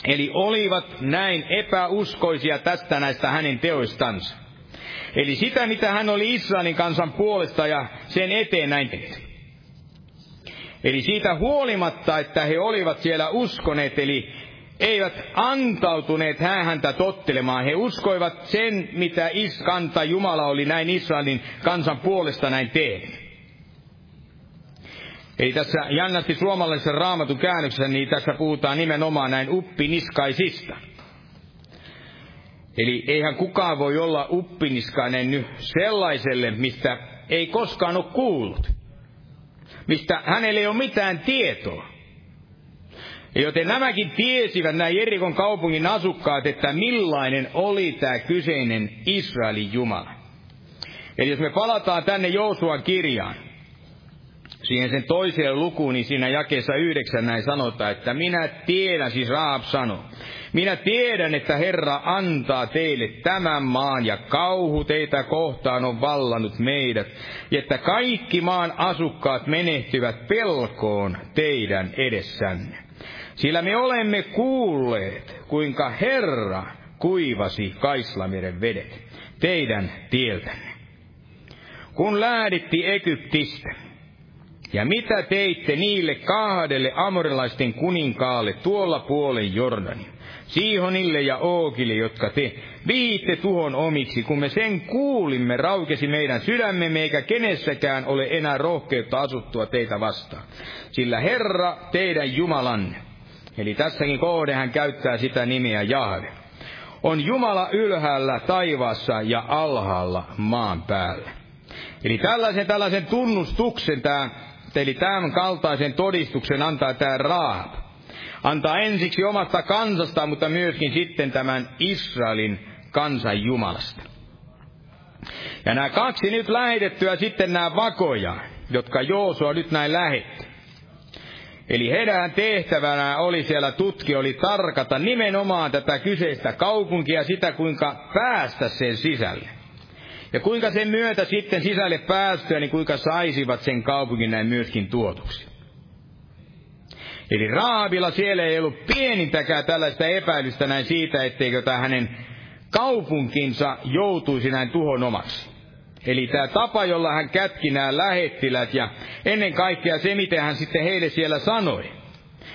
S2: Eli olivat näin epäuskoisia tästä näistä hänen teoistansa. Eli sitä, mitä hän oli Israelin kansan puolesta ja sen eteen näin tehty. Eli siitä huolimatta, että he olivat siellä uskoneet, eli eivät antautuneet häntä tottelemaan. He uskoivat sen, mitä Iskanta Jumala oli näin Israelin kansan puolesta näin tehnyt. Eli tässä jännästi suomalaisessa raamatun käännöksessä, niin tässä puhutaan nimenomaan näin uppiniskaisista. Eli eihän kukaan voi olla uppiniskainen nyt sellaiselle, mistä ei koskaan ole kuullut. Mistä hänelle ei ole mitään tietoa. Joten nämäkin tiesivät, nämä Jerikon kaupungin asukkaat, että millainen oli tämä kyseinen Israelin Jumala. Eli jos me palataan tänne Joosuan kirjaan, siihen sen toiseen lukuun, niin siinä jakeessa yhdeksän näin sanotaan, että minä tiedän, siis Raab sanoo, minä tiedän, että Herra antaa teille tämän maan ja kauhu teitä kohtaan on vallannut meidät, että kaikki maan asukkaat menehtyvät pelkoon teidän edessänne. Sillä me olemme kuulleet, kuinka Herra kuivasi Kaislameren vedet teidän tieltänne. Kun lähditti Egyptistä, ja mitä teitte niille kahdelle amorilaisten kuninkaalle tuolla puolen Jordanin? Siihonille ja Ookille, jotka te viitte tuhon omiksi, kun me sen kuulimme, raukesi meidän sydämemme, eikä kenessäkään ole enää rohkeutta asuttua teitä vastaan. Sillä Herra, teidän Jumalanne, eli tässäkin kohde hän käyttää sitä nimeä Jahve, on Jumala ylhäällä taivaassa ja alhaalla maan päällä. Eli tällaisen, tällaisen tunnustuksen tämä Eli tämän kaltaisen todistuksen antaa tämä Raab. Antaa ensiksi omasta kansasta, mutta myöskin sitten tämän Israelin kansan Jumalasta. Ja nämä kaksi nyt lähetettyä sitten nämä vakoja, jotka Joosua nyt näin lähetti. Eli heidän tehtävänä oli siellä tutki, oli tarkata nimenomaan tätä kyseistä kaupunkia, sitä kuinka päästä sen sisälle. Ja kuinka sen myötä sitten sisälle päästyä, niin kuinka saisivat sen kaupungin näin myöskin tuotuksi. Eli Raabilla siellä ei ollut pienintäkään tällaista epäilystä näin siitä, etteikö tämä hänen kaupunkinsa joutuisi näin tuhon omaksi. Eli tämä tapa, jolla hän kätki nämä lähettilät ja ennen kaikkea se, miten hän sitten heille siellä sanoi.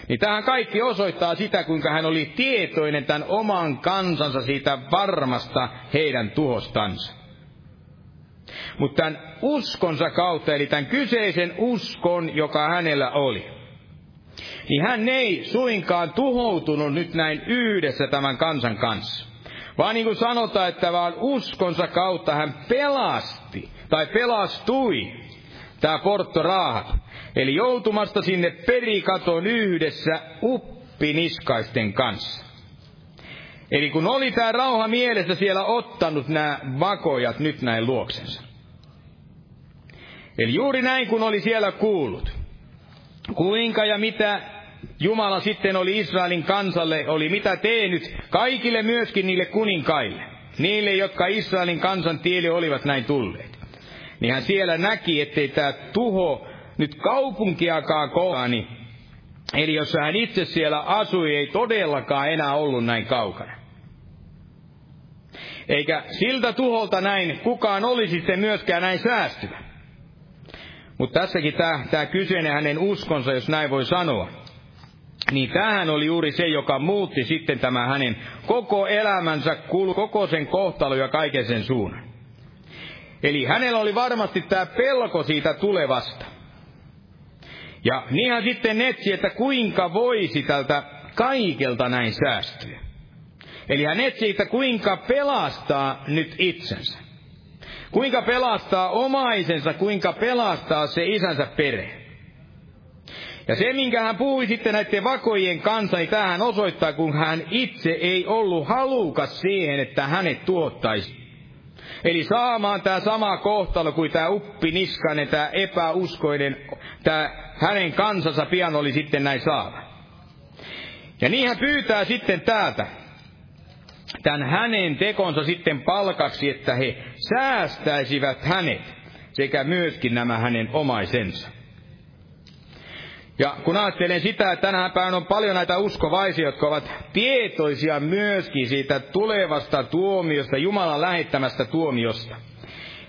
S2: Niin tähän kaikki osoittaa sitä, kuinka hän oli tietoinen tämän oman kansansa siitä varmasta heidän tuhostansa. Mutta tämän uskonsa kautta, eli tämän kyseisen uskon, joka hänellä oli, niin hän ei suinkaan tuhoutunut nyt näin yhdessä tämän kansan kanssa. Vaan niin kuin sanotaan, että vaan uskonsa kautta hän pelasti, tai pelastui, tämä Porto Raahab. Eli joutumasta sinne perikaton yhdessä uppiniskaisten kanssa. Eli kun oli tämä rauha mielessä siellä ottanut nämä vakojat nyt näin luoksensa. Eli juuri näin kun oli siellä kuullut. Kuinka ja mitä Jumala sitten oli Israelin kansalle, oli mitä tehnyt kaikille myöskin niille kuninkaille. Niille, jotka Israelin kansan tielle olivat näin tulleet. Niin hän siellä näki, ettei tämä tuho nyt kaupunkiakaan kohani. Eli jos hän itse siellä asui, ei todellakaan enää ollut näin kaukana. Eikä siltä tuholta näin kukaan olisi sitten myöskään näin säästyvä. Mutta tässäkin tämä, kyseinen hänen uskonsa, jos näin voi sanoa, niin tähän oli juuri se, joka muutti sitten tämä hänen koko elämänsä, koko sen kohtalo ja kaiken sen suunnan. Eli hänellä oli varmasti tämä pelko siitä tulevasta. Ja niin hän sitten etsi, että kuinka voisi tältä kaikelta näin säästyä. Eli hän etsi, että kuinka pelastaa nyt itsensä. Kuinka pelastaa omaisensa, kuinka pelastaa se isänsä perhe. Ja se, minkä hän puhui sitten näiden vakojen kanssa, niin tähän osoittaa, kun hän itse ei ollut halukas siihen, että hänet tuottaisi. Eli saamaan tämä sama kohtalo kuin tämä uppi niskanen, tämä epäuskoinen, tämä hänen kansansa pian oli sitten näin saava. Ja niin hän pyytää sitten täältä, tämän hänen tekonsa sitten palkaksi, että he säästäisivät hänet sekä myöskin nämä hänen omaisensa. Ja kun ajattelen sitä, että tänään päivänä on paljon näitä uskovaisia, jotka ovat tietoisia myöskin siitä tulevasta tuomiosta, Jumalan lähettämästä tuomiosta.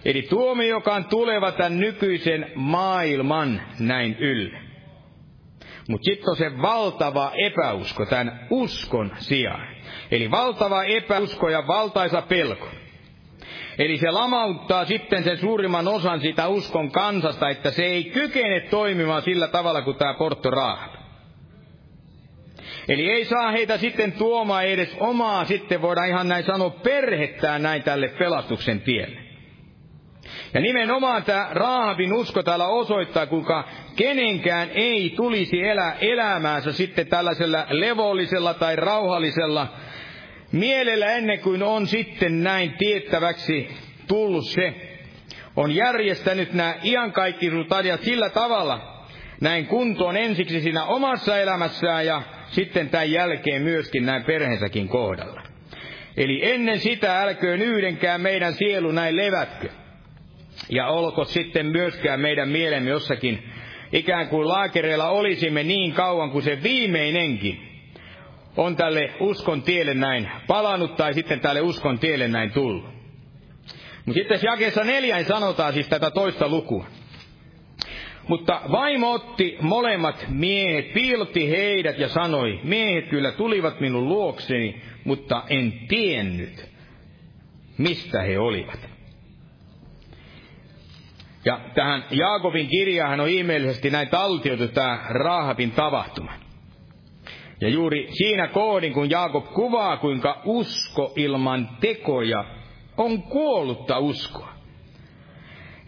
S2: Eli tuomio, joka on tuleva tämän nykyisen maailman näin ylle. Mutta sitten on se valtava epäusko tämän uskon sijaan. Eli valtava epäusko ja valtaisa pelko. Eli se lamauttaa sitten sen suurimman osan sitä uskon kansasta, että se ei kykene toimimaan sillä tavalla kuin tämä Porto Rahab. Eli ei saa heitä sitten tuomaan edes omaa, sitten voidaan ihan näin sanoa, perhettään näin tälle pelastuksen tielle. Ja nimenomaan tämä Raahabin usko täällä osoittaa, kuinka kenenkään ei tulisi elää elämäänsä sitten tällaisella levollisella tai rauhallisella mielellä ennen kuin on sitten näin tiettäväksi tullut se, on järjestänyt nämä iankaikkisuut asiat sillä tavalla, näin kuntoon ensiksi siinä omassa elämässään ja sitten tämän jälkeen myöskin näin perheensäkin kohdalla. Eli ennen sitä älköön yhdenkään meidän sielu näin levätkö. Ja olko sitten myöskään meidän mielemme jossakin ikään kuin laakereilla olisimme niin kauan kuin se viimeinenkin on tälle uskon tielle näin palannut tai sitten tälle uskon tielle näin tullut. Mutta sitten jakeessa neljäin sanotaan siis tätä toista lukua. Mutta vaimo otti molemmat miehet, piilotti heidät ja sanoi, miehet kyllä tulivat minun luokseni, mutta en tiennyt, mistä he olivat. Ja tähän Jaakobin kirjaan on ihmeellisesti näin taltioitu tämä Rahabin tapahtuma. Ja juuri siinä kohdin, kun Jaakob kuvaa, kuinka usko ilman tekoja on kuollutta uskoa.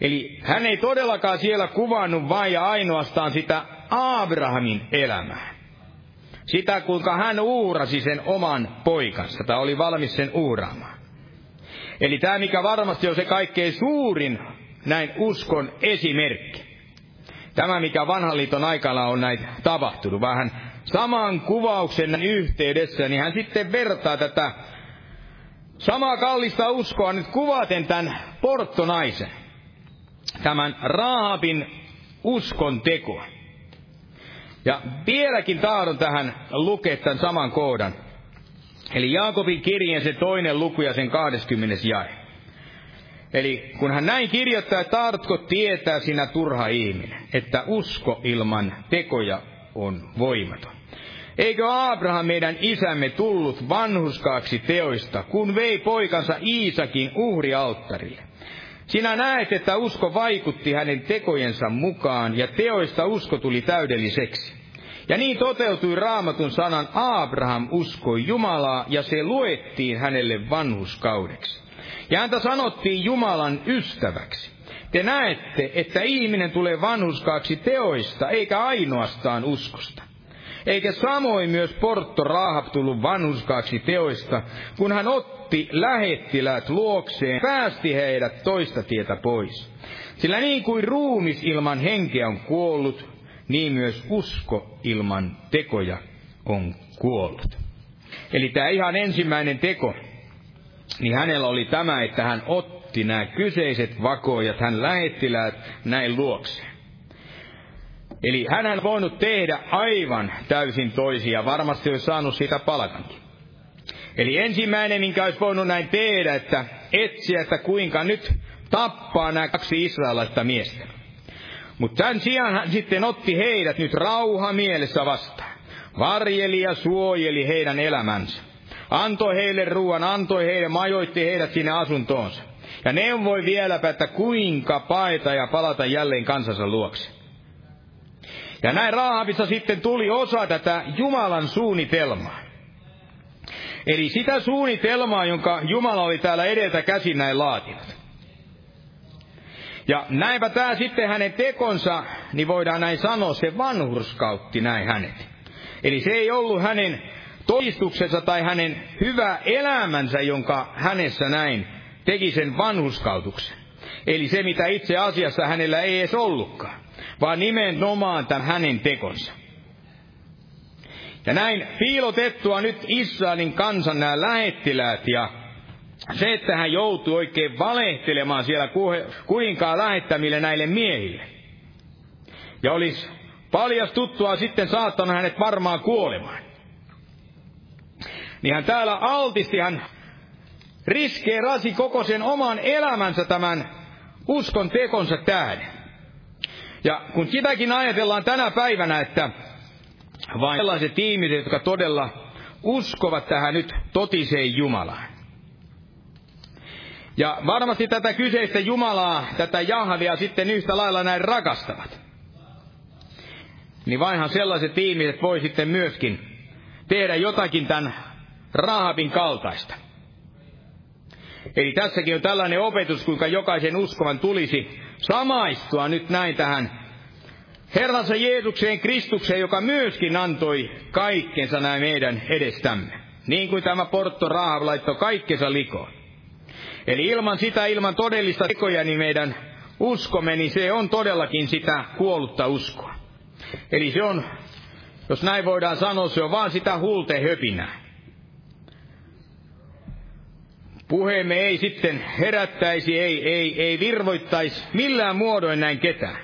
S2: Eli hän ei todellakaan siellä kuvannut vain ja ainoastaan sitä Abrahamin elämää. Sitä, kuinka hän uurasi sen oman poikansa, tai oli valmis sen uuraamaan. Eli tämä, mikä varmasti on se kaikkein suurin näin uskon esimerkki. Tämä, mikä vanhan liiton aikana on näitä tapahtunut, vähän saman kuvauksen yhteydessä, niin hän sitten vertaa tätä samaa kallista uskoa nyt kuvaten tämän porttonaisen, tämän Raabin uskon tekoa. Ja vieläkin tahdon tähän lukea tämän saman kohdan. Eli Jaakobin kirjeen se toinen luku ja sen 20. jae. Eli kun hän näin kirjoittaa, tahdotko tietää sinä turha ihminen, että usko ilman tekoja on voimaton. Eikö Abraham meidän isämme tullut vanhuskaaksi teoista, kun vei poikansa Iisakin uhrialttarille? Sinä näet, että usko vaikutti hänen tekojensa mukaan, ja teoista usko tuli täydelliseksi. Ja niin toteutui raamatun sanan Abraham uskoi Jumalaa, ja se luettiin hänelle vanhuskaudeksi. Ja häntä sanottiin Jumalan ystäväksi. Te näette, että ihminen tulee vanhuskaaksi teoista, eikä ainoastaan uskosta. Eikä samoin myös Portto Raahab tullut vanhuskaaksi teoista, kun hän otti lähettiläät luokseen, päästi heidät toista tietä pois. Sillä niin kuin ruumis ilman henkeä on kuollut, niin myös usko ilman tekoja on kuollut. Eli tämä ihan ensimmäinen teko, niin hänellä oli tämä, että hän otti nämä kyseiset vakoojat, hän lähettiläät näin luokseen. Eli hän on voinut tehdä aivan täysin toisia, varmasti olisi saanut sitä palkankin. Eli ensimmäinen, minkä olisi voinut näin tehdä, että etsiä, että kuinka nyt tappaa nämä kaksi israelaista miestä. Mutta tämän sijaan hän sitten otti heidät nyt rauha mielessä vastaan. Varjeli ja suojeli heidän elämänsä. Antoi heille ruoan, antoi heille, majoitti heidät sinne asuntoonsa. Ja neuvoi vieläpä, että kuinka paeta ja palata jälleen kansansa luokse. Ja näin Raavissa sitten tuli osa tätä Jumalan suunnitelmaa. Eli sitä suunnitelmaa, jonka Jumala oli täällä edeltä käsin näin laatinut. Ja näinpä tämä sitten hänen tekonsa, niin voidaan näin sanoa, se vanhurskautti näin hänet. Eli se ei ollut hänen todistuksensa tai hänen hyvä elämänsä, jonka hänessä näin teki sen vanhuskautuksen. Eli se, mitä itse asiassa hänellä ei edes ollutkaan vaan nimenomaan tämän hänen tekonsa. Ja näin piilotettua nyt Israelin kansan nämä lähettiläät ja se, että hän joutui oikein valehtelemaan siellä kuinkaan lähettämille näille miehille. Ja olisi paljastuttua sitten saattanut hänet varmaan kuolemaan. Niin hän täällä altisti, hän riskeerasi koko sen oman elämänsä tämän uskon tekonsa tähden. Ja kun sitäkin ajatellaan tänä päivänä, että vain sellaiset ihmiset, jotka todella uskovat tähän nyt totiseen Jumalaan. Ja varmasti tätä kyseistä Jumalaa, tätä Jahvia sitten yhtä lailla näin rakastavat. Niin vainhan sellaiset ihmiset voi sitten myöskin tehdä jotakin tämän Rahabin kaltaista. Eli tässäkin on tällainen opetus, kuinka jokaisen uskovan tulisi samaistua nyt näin tähän Herransa Jeesukseen Kristukseen, joka myöskin antoi kaikkensa näin meidän edestämme. Niin kuin tämä Porto Rahab laittoi kaikkensa likoon. Eli ilman sitä, ilman todellista tekoja, niin meidän uskomme, niin se on todellakin sitä kuollutta uskoa. Eli se on, jos näin voidaan sanoa, se on vaan sitä huulte Puheemme ei sitten herättäisi, ei, ei, ei virvoittaisi millään muodoin näin ketään.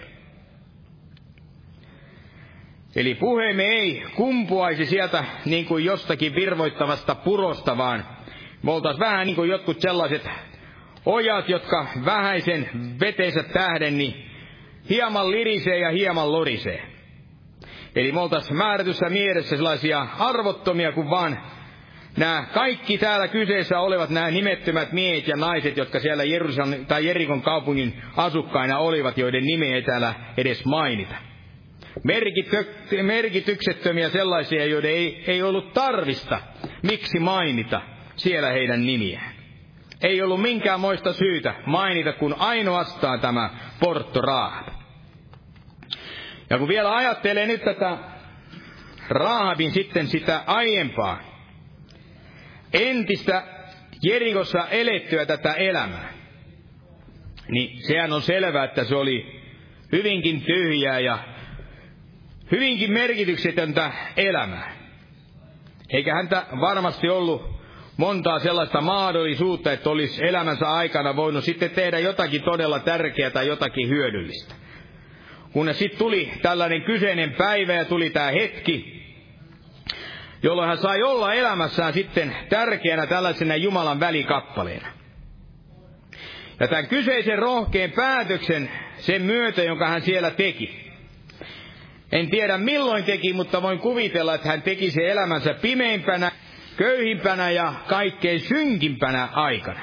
S2: Eli puheemme ei kumpuaisi sieltä niin kuin jostakin virvoittavasta purosta, vaan me oltaisiin vähän niin kuin jotkut sellaiset ojat, jotka vähäisen vetensä tähden, niin hieman lirisee ja hieman lorisee. Eli me oltaisiin määrätyssä mielessä sellaisia arvottomia kuin vaan nämä kaikki täällä kyseessä olevat nämä nimettömät miehet ja naiset, jotka siellä Jerusalem, tai Jerikon kaupungin asukkaina olivat, joiden nimeä ei täällä edes mainita. merkityksettömiä sellaisia, joiden ei, ei ollut tarvista, miksi mainita siellä heidän nimiään. Ei ollut minkäänmoista syytä mainita, kun ainoastaan tämä Porto Raahab. Ja kun vielä ajattelee nyt tätä Raahabin sitten sitä aiempaa, entistä Jerikossa elettyä tätä elämää, niin sehän on selvää, että se oli hyvinkin tyhjää ja hyvinkin merkityksetöntä elämää. Eikä häntä varmasti ollut montaa sellaista mahdollisuutta, että olisi elämänsä aikana voinut sitten tehdä jotakin todella tärkeää tai jotakin hyödyllistä. kunnes sitten tuli tällainen kyseinen päivä ja tuli tämä hetki, jolloin hän sai olla elämässään sitten tärkeänä tällaisena Jumalan välikappaleena. Ja tämän kyseisen rohkeen päätöksen sen myötä, jonka hän siellä teki. En tiedä milloin teki, mutta voin kuvitella, että hän teki se elämänsä pimeimpänä, köyhimpänä ja kaikkein synkimpänä aikana.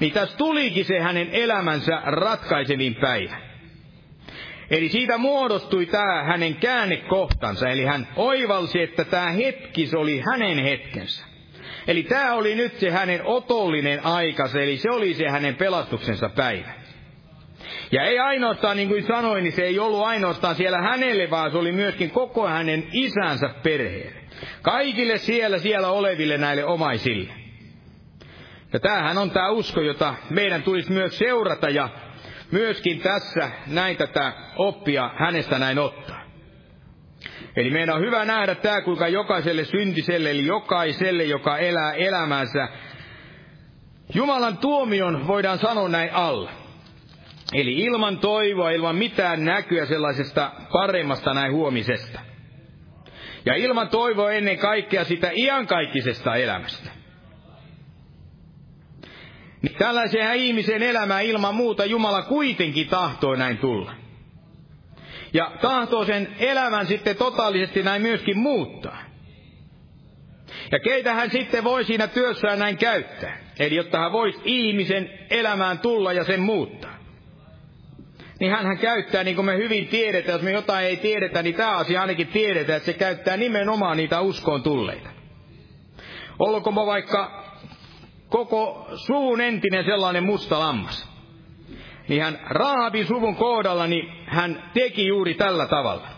S2: Niin tässä tulikin se hänen elämänsä ratkaisevin päivä. Eli siitä muodostui tämä hänen käännekohtansa, eli hän oivalsi, että tämä hetki se oli hänen hetkensä. Eli tämä oli nyt se hänen otollinen aikansa, eli se oli se hänen pelastuksensa päivä. Ja ei ainoastaan, niin kuin sanoin, niin se ei ollut ainoastaan siellä hänelle, vaan se oli myöskin koko hänen isänsä perheelle. Kaikille siellä, siellä oleville näille omaisille. Ja tämähän on tämä usko, jota meidän tulisi myös seurata ja myöskin tässä näin tätä oppia hänestä näin ottaa. Eli meidän on hyvä nähdä tämä, kuinka jokaiselle syntiselle, eli jokaiselle, joka elää elämänsä, Jumalan tuomion voidaan sanoa näin alla. Eli ilman toivoa, ilman mitään näkyä sellaisesta paremmasta näin huomisesta. Ja ilman toivoa ennen kaikkea sitä iankaikkisesta elämästä. Niin tällaiseen ihmisen elämään ilman muuta Jumala kuitenkin tahtoo näin tulla. Ja tahtoo sen elämän sitten totaalisesti näin myöskin muuttaa. Ja keitä hän sitten voi siinä työssään näin käyttää. Eli jotta hän voisi ihmisen elämään tulla ja sen muuttaa. Niin hän käyttää, niin kuin me hyvin tiedetään, jos me jotain ei tiedetä, niin tämä asia ainakin tiedetään, että se käyttää nimenomaan niitä uskoon tulleita. Olkoon vaikka koko suvun entinen sellainen musta lammas. Niin hän Rahabin suvun kohdalla, niin hän teki juuri tällä tavalla.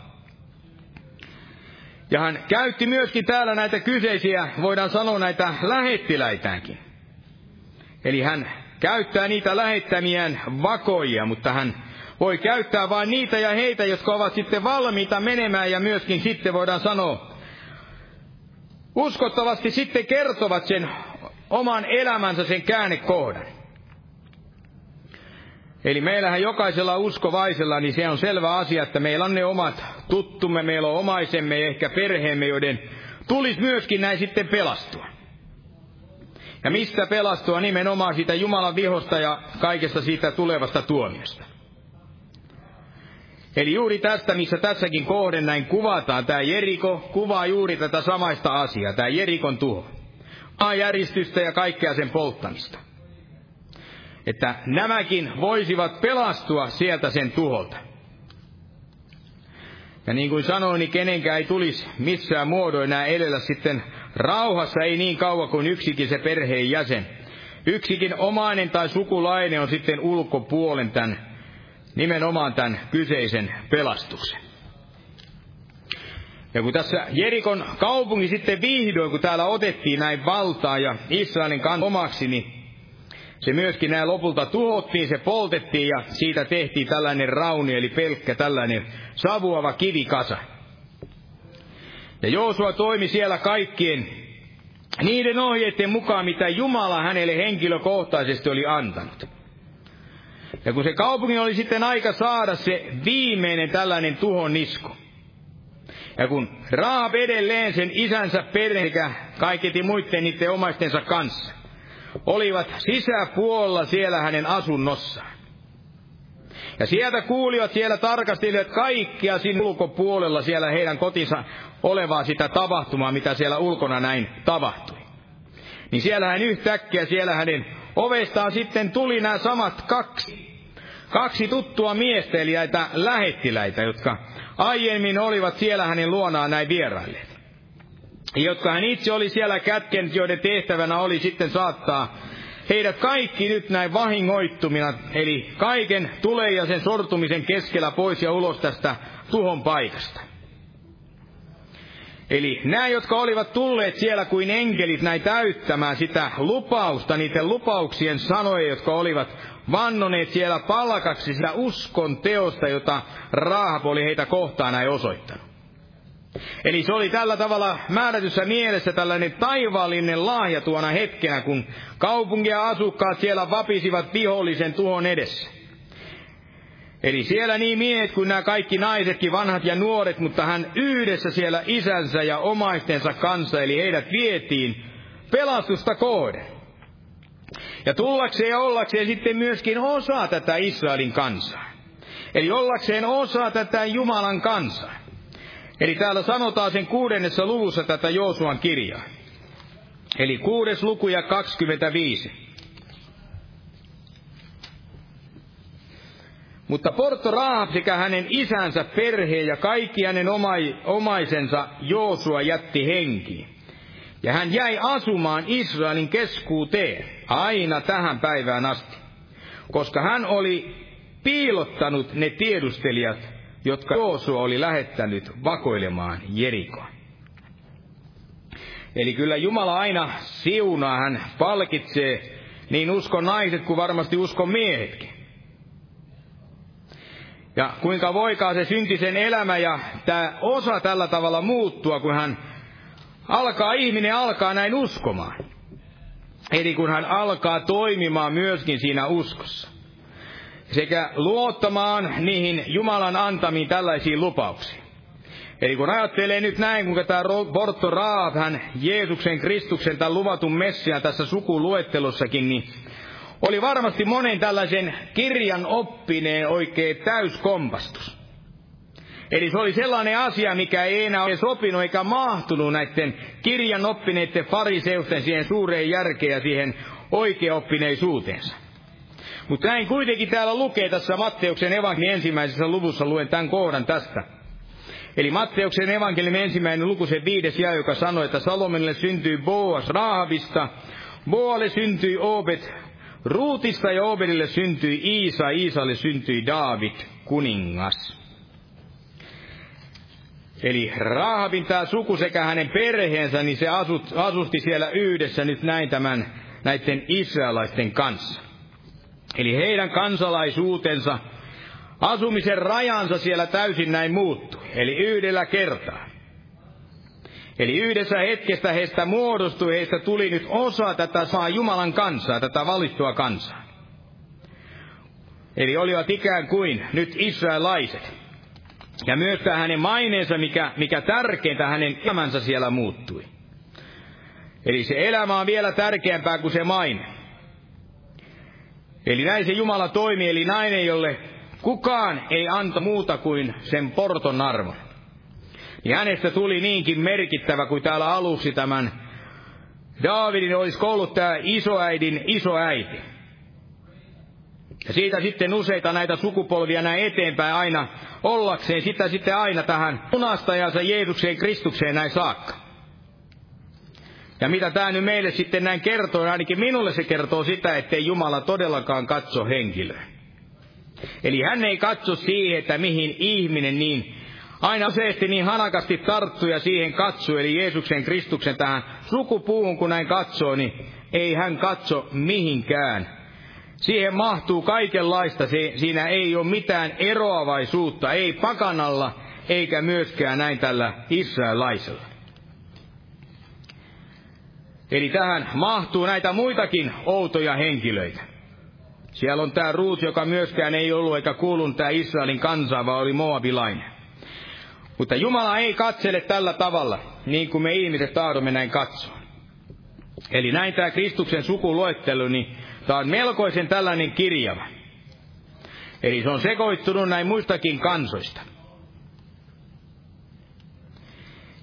S2: Ja hän käytti myöskin täällä näitä kyseisiä, voidaan sanoa näitä lähettiläitäänkin. Eli hän käyttää niitä lähettämiään vakoja, mutta hän voi käyttää vain niitä ja heitä, jotka ovat sitten valmiita menemään ja myöskin sitten voidaan sanoa, uskottavasti sitten kertovat sen oman elämänsä sen käännekohdan. Eli meillähän jokaisella uskovaisella, niin se on selvä asia, että meillä on ne omat tuttumme, meillä on omaisemme ja ehkä perheemme, joiden tulisi myöskin näin sitten pelastua. Ja mistä pelastua? Nimenomaan siitä Jumalan vihosta ja kaikesta siitä tulevasta tuomiosta. Eli juuri tästä, missä tässäkin kohden näin kuvataan, tämä Jeriko kuvaa juuri tätä samaista asiaa, tämä Jerikon tuho maanjäristystä ja kaikkea sen polttamista. Että nämäkin voisivat pelastua sieltä sen tuholta. Ja niin kuin sanoin, niin kenenkään ei tulisi missään muodoin enää elellä sitten rauhassa, ei niin kauan kuin yksikin se perheen jäsen. Yksikin omainen tai sukulainen on sitten ulkopuolen tämän, nimenomaan tämän kyseisen pelastuksen. Ja kun tässä Jerikon kaupunki sitten vihdoin, kun täällä otettiin näin valtaa ja Israelin kan omaksi, niin se myöskin näin lopulta tuhottiin, se poltettiin ja siitä tehtiin tällainen rauni, eli pelkkä tällainen savuava kivikasa. Ja Joosua toimi siellä kaikkien niiden ohjeiden mukaan, mitä Jumala hänelle henkilökohtaisesti oli antanut. Ja kun se kaupunki oli sitten aika saada se viimeinen tällainen tuhon nisku, ja kun Raab edelleen sen isänsä perhekä kaiketi muiden niiden omaistensa kanssa, olivat sisäpuolella siellä hänen asunnossaan. Ja sieltä kuulivat, siellä tarkastelivat kaikkia siinä ulkopuolella siellä heidän kotinsa olevaa sitä tapahtumaa, mitä siellä ulkona näin tapahtui. Niin siellä hän yhtäkkiä, siellä hänen ovestaan sitten tuli nämä samat kaksi, kaksi tuttua miestä, eli näitä lähettiläitä, jotka aiemmin olivat siellä hänen luonaan näin vierailleet. Jotka hän itse oli siellä kätkenyt, joiden tehtävänä oli sitten saattaa heidät kaikki nyt näin vahingoittumina, eli kaiken tulee ja sen sortumisen keskellä pois ja ulos tästä tuhon paikasta. Eli nämä, jotka olivat tulleet siellä kuin enkelit näin täyttämään sitä lupausta, niiden lupauksien sanoja, jotka olivat vannoneet siellä palkaksi sitä uskon teosta, jota Raahap oli heitä kohtaan näin osoittanut. Eli se oli tällä tavalla määrätyssä mielessä tällainen taivaallinen lahja tuona hetkenä, kun kaupunkia asukkaat siellä vapisivat vihollisen tuhon edessä. Eli siellä niin miehet kuin nämä kaikki naisetkin, vanhat ja nuoret, mutta hän yhdessä siellä isänsä ja omaistensa kanssa, eli heidät vietiin pelastusta kohden. Ja tullakseen ja ollakseen sitten myöskin osa tätä Israelin kansaa. Eli ollakseen osa tätä Jumalan kansaa. Eli täällä sanotaan sen kuudennessa luvussa tätä Joosuan kirjaa. Eli kuudes luku ja 25. Mutta Porto Rahab sekä hänen isänsä perheen ja kaikki hänen omaisensa Joosua jätti henkiin. Ja hän jäi asumaan Israelin keskuuteen aina tähän päivään asti, koska hän oli piilottanut ne tiedustelijat, jotka Joosua oli lähettänyt vakoilemaan Jerikoa. Eli kyllä Jumala aina siunaa, hän palkitsee niin uskon naiset kuin varmasti uskon miehetkin. Ja kuinka voikaa se syntisen elämä ja tämä osa tällä tavalla muuttua, kun hän alkaa, ihminen alkaa näin uskomaan. Eli kun hän alkaa toimimaan myöskin siinä uskossa. Sekä luottamaan niihin Jumalan antamiin tällaisiin lupauksiin. Eli kun ajattelee nyt näin, kuinka tämä Porto Raab, hän Jeesuksen Kristuksen, tämän luvatun Messian tässä sukuluettelossakin, niin oli varmasti monen tällaisen kirjan oppineen oikein täyskompastus. Eli se oli sellainen asia, mikä ei enää ole sopinut eikä mahtunut näiden kirjan oppineiden fariseusten siihen suureen järkeen ja siihen oikeaoppineisuuteensa. Mutta näin kuitenkin täällä lukee tässä Matteuksen evankeliumin ensimmäisessä luvussa, luen tämän kohdan tästä. Eli Matteuksen evankeliumin ensimmäinen luku, se viides jää, joka sanoi, että Salomonille syntyi Boas Raahavista, Boalle syntyi Obet Ruutista ja Obedille syntyi Iisa, Iisalle syntyi David, kuningas. Eli Rahabin tämä suku sekä hänen perheensä, niin se asut, asusti siellä yhdessä nyt näin tämän näiden israelaisten kanssa. Eli heidän kansalaisuutensa, asumisen rajansa siellä täysin näin muuttui. Eli yhdellä kertaa. Eli yhdessä hetkestä heistä muodostui, heistä tuli nyt osa tätä saa Jumalan kansaa, tätä valittua kansaa. Eli olivat ikään kuin nyt israelaiset. Ja myös tämä hänen maineensa, mikä, mikä tärkeintä, hänen elämänsä siellä muuttui. Eli se elämä on vielä tärkeämpää kuin se maine. Eli näin se Jumala toimi, eli nainen, jolle kukaan ei anta muuta kuin sen porton arvon. Ja hänestä tuli niinkin merkittävä kuin täällä aluksi tämän Daavidin olisi ollut tämä isoäidin isoäiti. Ja siitä sitten useita näitä sukupolvia näin eteenpäin aina ollakseen sitä sitten aina tähän punastajansa Jeesukseen Kristukseen näin saakka. Ja mitä tämä nyt meille sitten näin kertoo, ainakin minulle se kertoo sitä, ettei Jumala todellakaan katso henkilöä. Eli hän ei katso siihen, että mihin ihminen niin aina useasti niin hanakasti tarttuu ja siihen katsoo, eli Jeesuksen Kristuksen tähän sukupuuhun, kun näin katsoo, niin ei hän katso mihinkään. Siihen mahtuu kaikenlaista, siinä ei ole mitään eroavaisuutta, ei pakanalla, eikä myöskään näin tällä israelaisella. Eli tähän mahtuu näitä muitakin outoja henkilöitä. Siellä on tämä Ruut, joka myöskään ei ollut eikä kuulunut tämä Israelin kansaa, vaan oli moabilainen. Mutta Jumala ei katsele tällä tavalla, niin kuin me ihmiset tahdomme näin katsoa. Eli näin tämä Kristuksen sukuluettelu, niin tämä on melkoisen tällainen kirjava. Eli se on sekoittunut näin muistakin kansoista.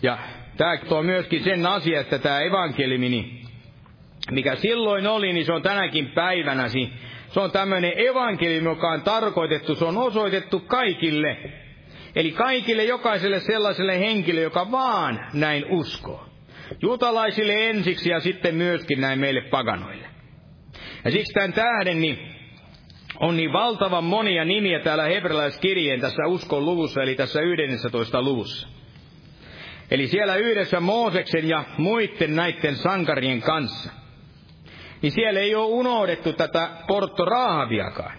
S2: Ja tämä tuo myöskin sen asia, että tämä evankeliumi, niin mikä silloin oli, niin se on tänäkin päivänä. Se on tämmöinen evankeliumi, joka on tarkoitettu, se on osoitettu kaikille Eli kaikille jokaiselle sellaiselle henkilölle, joka vaan näin uskoo. Juutalaisille ensiksi ja sitten myöskin näin meille paganoille. Ja siksi tämän tähden niin on niin valtavan monia nimiä täällä hebrealaiskirjeen tässä uskon luvussa, eli tässä 11 luvussa. Eli siellä yhdessä Mooseksen ja muiden näiden sankarien kanssa. Niin siellä ei ole unohdettu tätä Porto Raahaviakaan.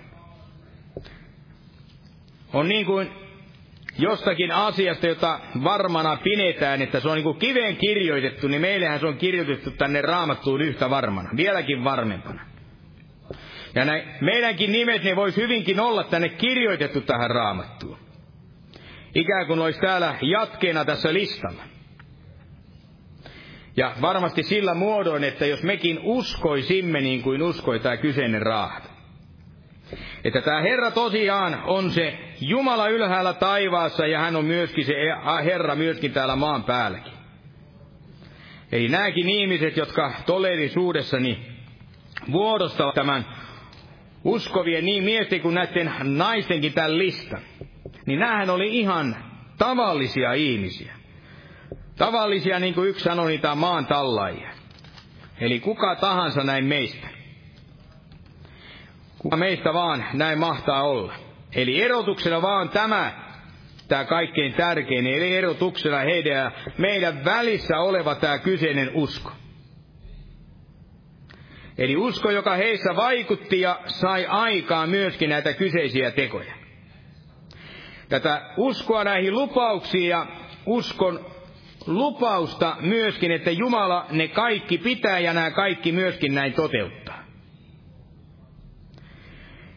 S2: On niin kuin jostakin asiasta, jota varmana pidetään, että se on niin kuin kiveen kirjoitettu, niin meillähän se on kirjoitettu tänne raamattuun yhtä varmana, vieläkin varmempana. Ja näin, meidänkin nimet ne voisi hyvinkin olla tänne kirjoitettu tähän raamattuun. Ikään kuin olisi täällä jatkeena tässä listalla. Ja varmasti sillä muodoin, että jos mekin uskoisimme niin kuin uskoi tämä kyseinen raahat. Että tämä Herra tosiaan on se Jumala ylhäällä taivaassa ja hän on myöskin se Herra myöskin täällä maan päälläkin. Eli nämäkin ihmiset, jotka todellisuudessani vuodostavat tämän uskovien niin miesten kuin näiden naistenkin tämän listan, niin näähän oli ihan tavallisia ihmisiä. Tavallisia, niin kuin yksi sanoi, niitä maan tallaajia. Eli kuka tahansa näin meistä. Kuka meistä vaan näin mahtaa olla. Eli erotuksena vaan tämä, tämä kaikkein tärkein, eli erotuksena heidän ja meidän välissä oleva tämä kyseinen usko. Eli usko, joka heissä vaikutti ja sai aikaan myöskin näitä kyseisiä tekoja. Tätä uskoa näihin lupauksiin ja uskon lupausta myöskin, että Jumala ne kaikki pitää ja nämä kaikki myöskin näin toteuttaa.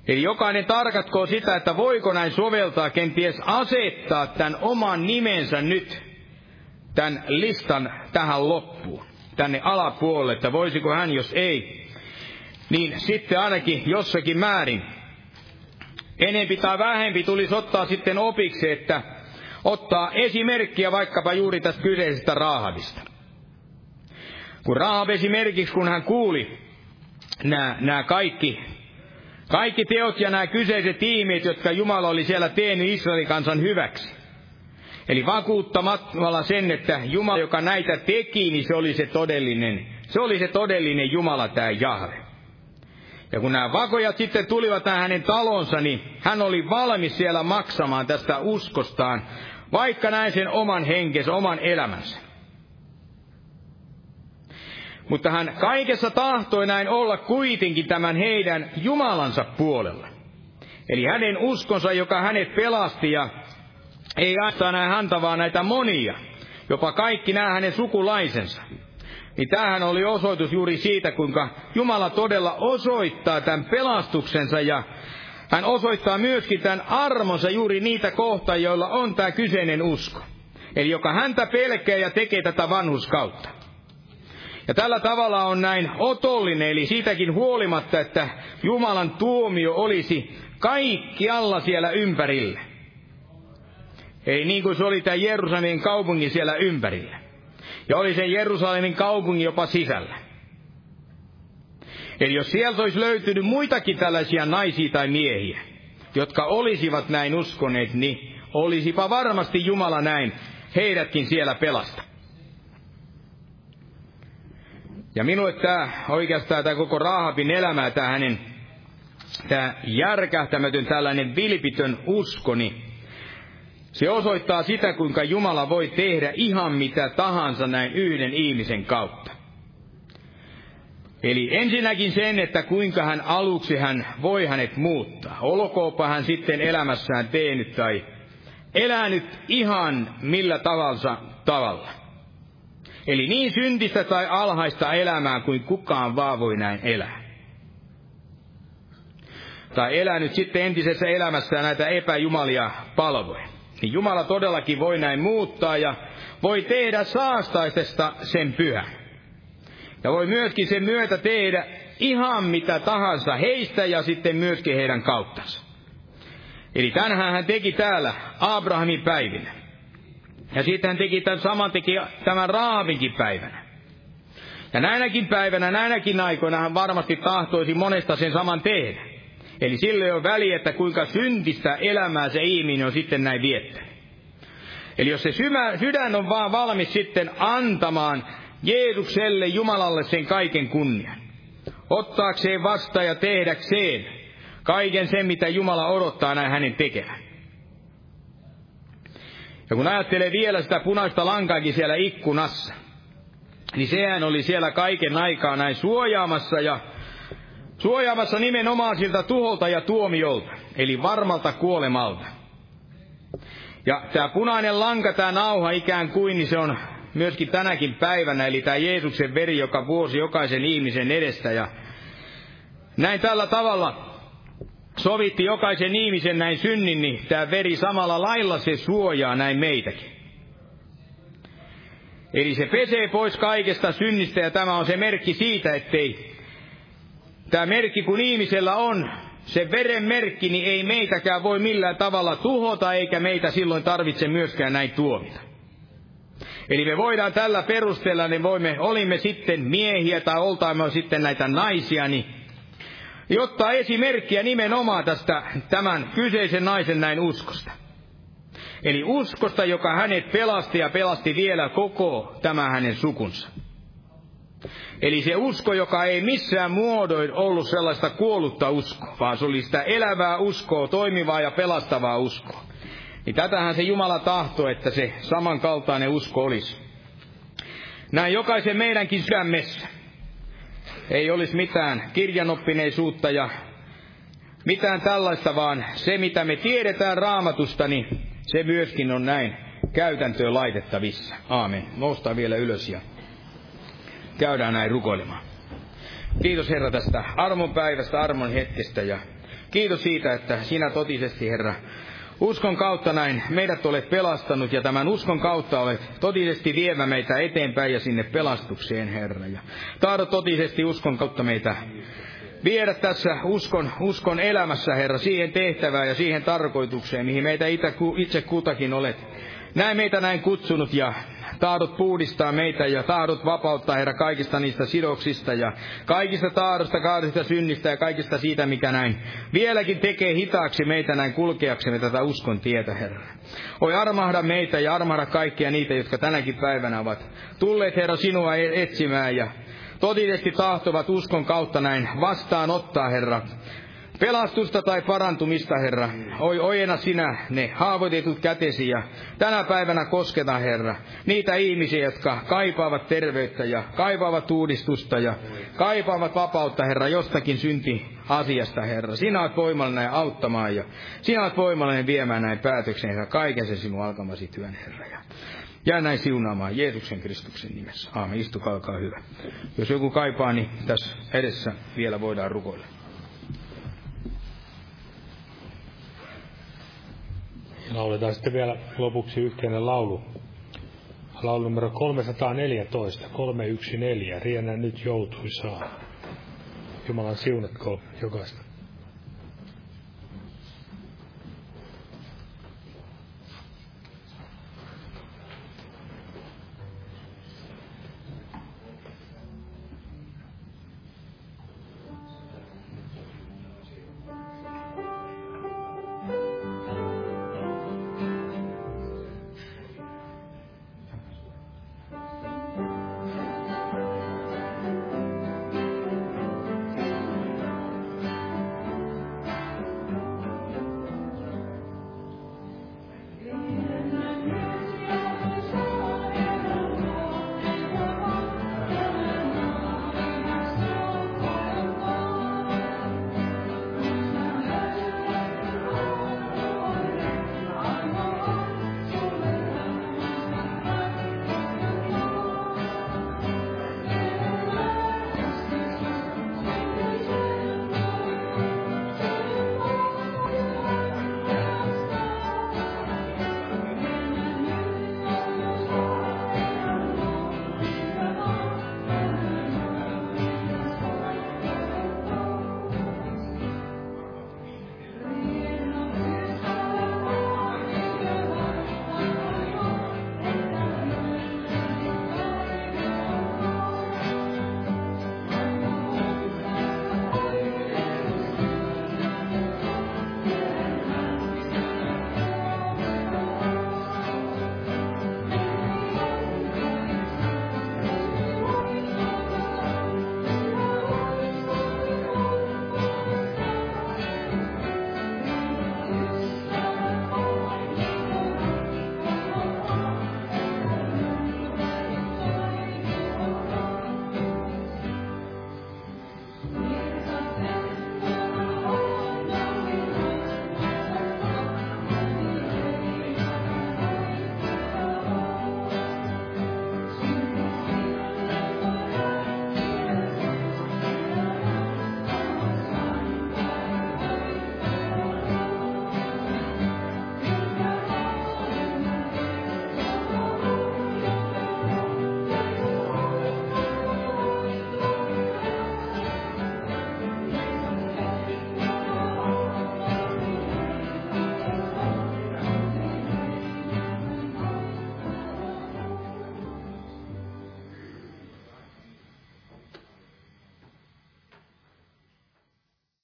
S2: Eli jokainen tarkatkoon sitä, että voiko näin soveltaa, kenties asettaa tämän oman nimensä nyt tämän listan tähän loppuun, tänne alapuolelle, että voisiko hän, jos ei, niin sitten ainakin jossakin määrin enempi tai vähempi tulisi ottaa sitten opiksi, että ottaa esimerkkiä vaikkapa juuri tästä kyseisestä Raahabista. Kun Raahab esimerkiksi, kun hän kuuli nämä, nämä kaikki, kaikki teot ja nämä kyseiset tiimit, jotka Jumala oli siellä tehnyt Israelin kansan hyväksi. Eli vakuuttamalla sen, että Jumala, joka näitä teki, niin se oli se todellinen, se oli se todellinen Jumala, tämä Jahve. Ja kun nämä vakojat sitten tulivat tähän hänen talonsa, niin hän oli valmis siellä maksamaan tästä uskostaan, vaikka näin sen oman henkensä, oman elämänsä. Mutta hän kaikessa tahtoi näin olla kuitenkin tämän heidän Jumalansa puolella. Eli hänen uskonsa, joka hänet pelasti ja ei ainoastaan häntä, vaan näitä monia, jopa kaikki nämä hänen sukulaisensa. Niin tämähän oli osoitus juuri siitä, kuinka Jumala todella osoittaa tämän pelastuksensa ja hän osoittaa myöskin tämän armonsa juuri niitä kohtaa, joilla on tämä kyseinen usko. Eli joka häntä pelkää ja tekee tätä vanhuskautta. Ja tällä tavalla on näin otollinen, eli siitäkin huolimatta, että Jumalan tuomio olisi kaikkialla siellä ympärillä. Ei niin kuin se oli tämä Jerusalemin kaupungin siellä ympärillä. Ja oli se Jerusalemin kaupungin jopa sisällä. Eli jos sieltä olisi löytynyt muitakin tällaisia naisia tai miehiä, jotka olisivat näin uskoneet, niin olisipa varmasti Jumala näin heidätkin siellä pelasta. Ja minulle tämä oikeastaan tämä koko Rahabin elämä, tämä hänen tämä järkähtämätön tällainen vilpitön uskoni, se osoittaa sitä, kuinka Jumala voi tehdä ihan mitä tahansa näin yhden ihmisen kautta. Eli ensinnäkin sen, että kuinka hän aluksi hän voi hänet muuttaa. Olkoopa hän sitten elämässään tehnyt tai elänyt ihan millä tavalla tavalla. Eli niin syntistä tai alhaista elämää kuin kukaan vaan voi näin elää. Tai elänyt sitten entisessä elämässään näitä epäjumalia palvoja. Niin Jumala todellakin voi näin muuttaa ja voi tehdä saastaisesta sen pyhän. Ja voi myöskin sen myötä tehdä ihan mitä tahansa heistä ja sitten myöskin heidän kauttansa. Eli tänhän hän teki täällä Abrahamin päivinä. Ja sitten hän teki tämän saman teki tämän Raavinkin päivänä. Ja näinäkin päivänä, näinäkin aikoina hän varmasti tahtoisi monesta sen saman tehdä. Eli sille on väli, että kuinka syntistä elämää se ihminen on sitten näin viettänyt. Eli jos se sydän on vaan valmis sitten antamaan Jeesukselle, Jumalalle sen kaiken kunnian. Ottaakseen vastaan ja tehdäkseen kaiken sen, mitä Jumala odottaa näin hänen tekevän. Ja kun ajattelee vielä sitä punaista lankaakin siellä ikkunassa, niin sehän oli siellä kaiken aikaa näin suojaamassa ja suojaamassa nimenomaan siltä tuholta ja tuomiolta, eli varmalta kuolemalta. Ja tämä punainen lanka, tämä nauha ikään kuin, niin se on myöskin tänäkin päivänä, eli tämä Jeesuksen veri, joka vuosi jokaisen ihmisen edestä. Ja näin tällä tavalla sovitti jokaisen ihmisen näin synnin, niin tämä veri samalla lailla se suojaa näin meitäkin. Eli se pesee pois kaikesta synnistä ja tämä on se merkki siitä, ettei tämä merkki kun ihmisellä on se veren merkki, niin ei meitäkään voi millään tavalla tuhota, eikä meitä silloin tarvitse myöskään näin tuomita. Eli me voidaan tällä perusteella, niin voimme, olimme sitten miehiä tai oltaamme sitten näitä naisia, niin jotta esimerkkiä nimenomaan tästä tämän kyseisen naisen näin uskosta. Eli uskosta, joka hänet pelasti ja pelasti vielä koko tämä hänen sukunsa. Eli se usko, joka ei missään muodoin ollut sellaista kuollutta uskoa, vaan se oli sitä elävää uskoa, toimivaa ja pelastavaa uskoa. Niin tätähän se Jumala tahtoo, että se samankaltainen usko olisi. Näin jokaisen meidänkin sydämessä ei olisi mitään kirjanoppineisuutta ja mitään tällaista, vaan se mitä me tiedetään raamatusta, niin se myöskin on näin käytäntöön laitettavissa. Aamen. Noustaan vielä ylös ja käydään näin rukoilemaan. Kiitos Herra tästä armon päivästä, armon hetkestä ja kiitos siitä, että sinä totisesti Herra uskon kautta näin meidät olet pelastanut ja tämän uskon kautta olet totisesti vievä meitä eteenpäin ja sinne pelastukseen Herra. Ja tahdot totisesti uskon kautta meitä viedä tässä uskon, uskon elämässä, Herra, siihen tehtävään ja siihen tarkoitukseen, mihin meitä itse kutakin olet. Näin meitä näin kutsunut ja tahdot puhdistaa meitä ja tahdot vapauttaa, Herra, kaikista niistä sidoksista ja kaikista tahdosta, kaikista synnistä ja kaikista siitä, mikä näin vieläkin tekee hitaaksi meitä näin kulkeaksemme tätä uskon tietä, Herra. Oi armahda meitä ja armahda kaikkia niitä, jotka tänäkin päivänä ovat tulleet, Herra, sinua e- etsimään ja totisesti tahtovat uskon kautta näin vastaanottaa, Herra, pelastusta tai parantumista, Herra. Oi, ojena sinä ne haavoitetut kätesi ja tänä päivänä kosketa, Herra, niitä ihmisiä, jotka kaipaavat terveyttä ja kaipaavat uudistusta ja kaipaavat vapautta, Herra, jostakin synti asiasta, Herra. Sinä olet voimallinen auttamaan ja sinä olet voimallinen viemään näin päätöksen, Herra, kaiken se sinun alkamasi työn, Herra. Ja Jää näin siunaamaan Jeesuksen Kristuksen nimessä. Aamen. Istukaa, olkaa hyvä. Jos joku kaipaa, niin tässä edessä vielä voidaan rukoilla.
S1: Lauletaan sitten vielä lopuksi yhteinen laulu. Laulu numero 314, 314. Riennä nyt joutuisaa. Jumalan siunatko jokaista.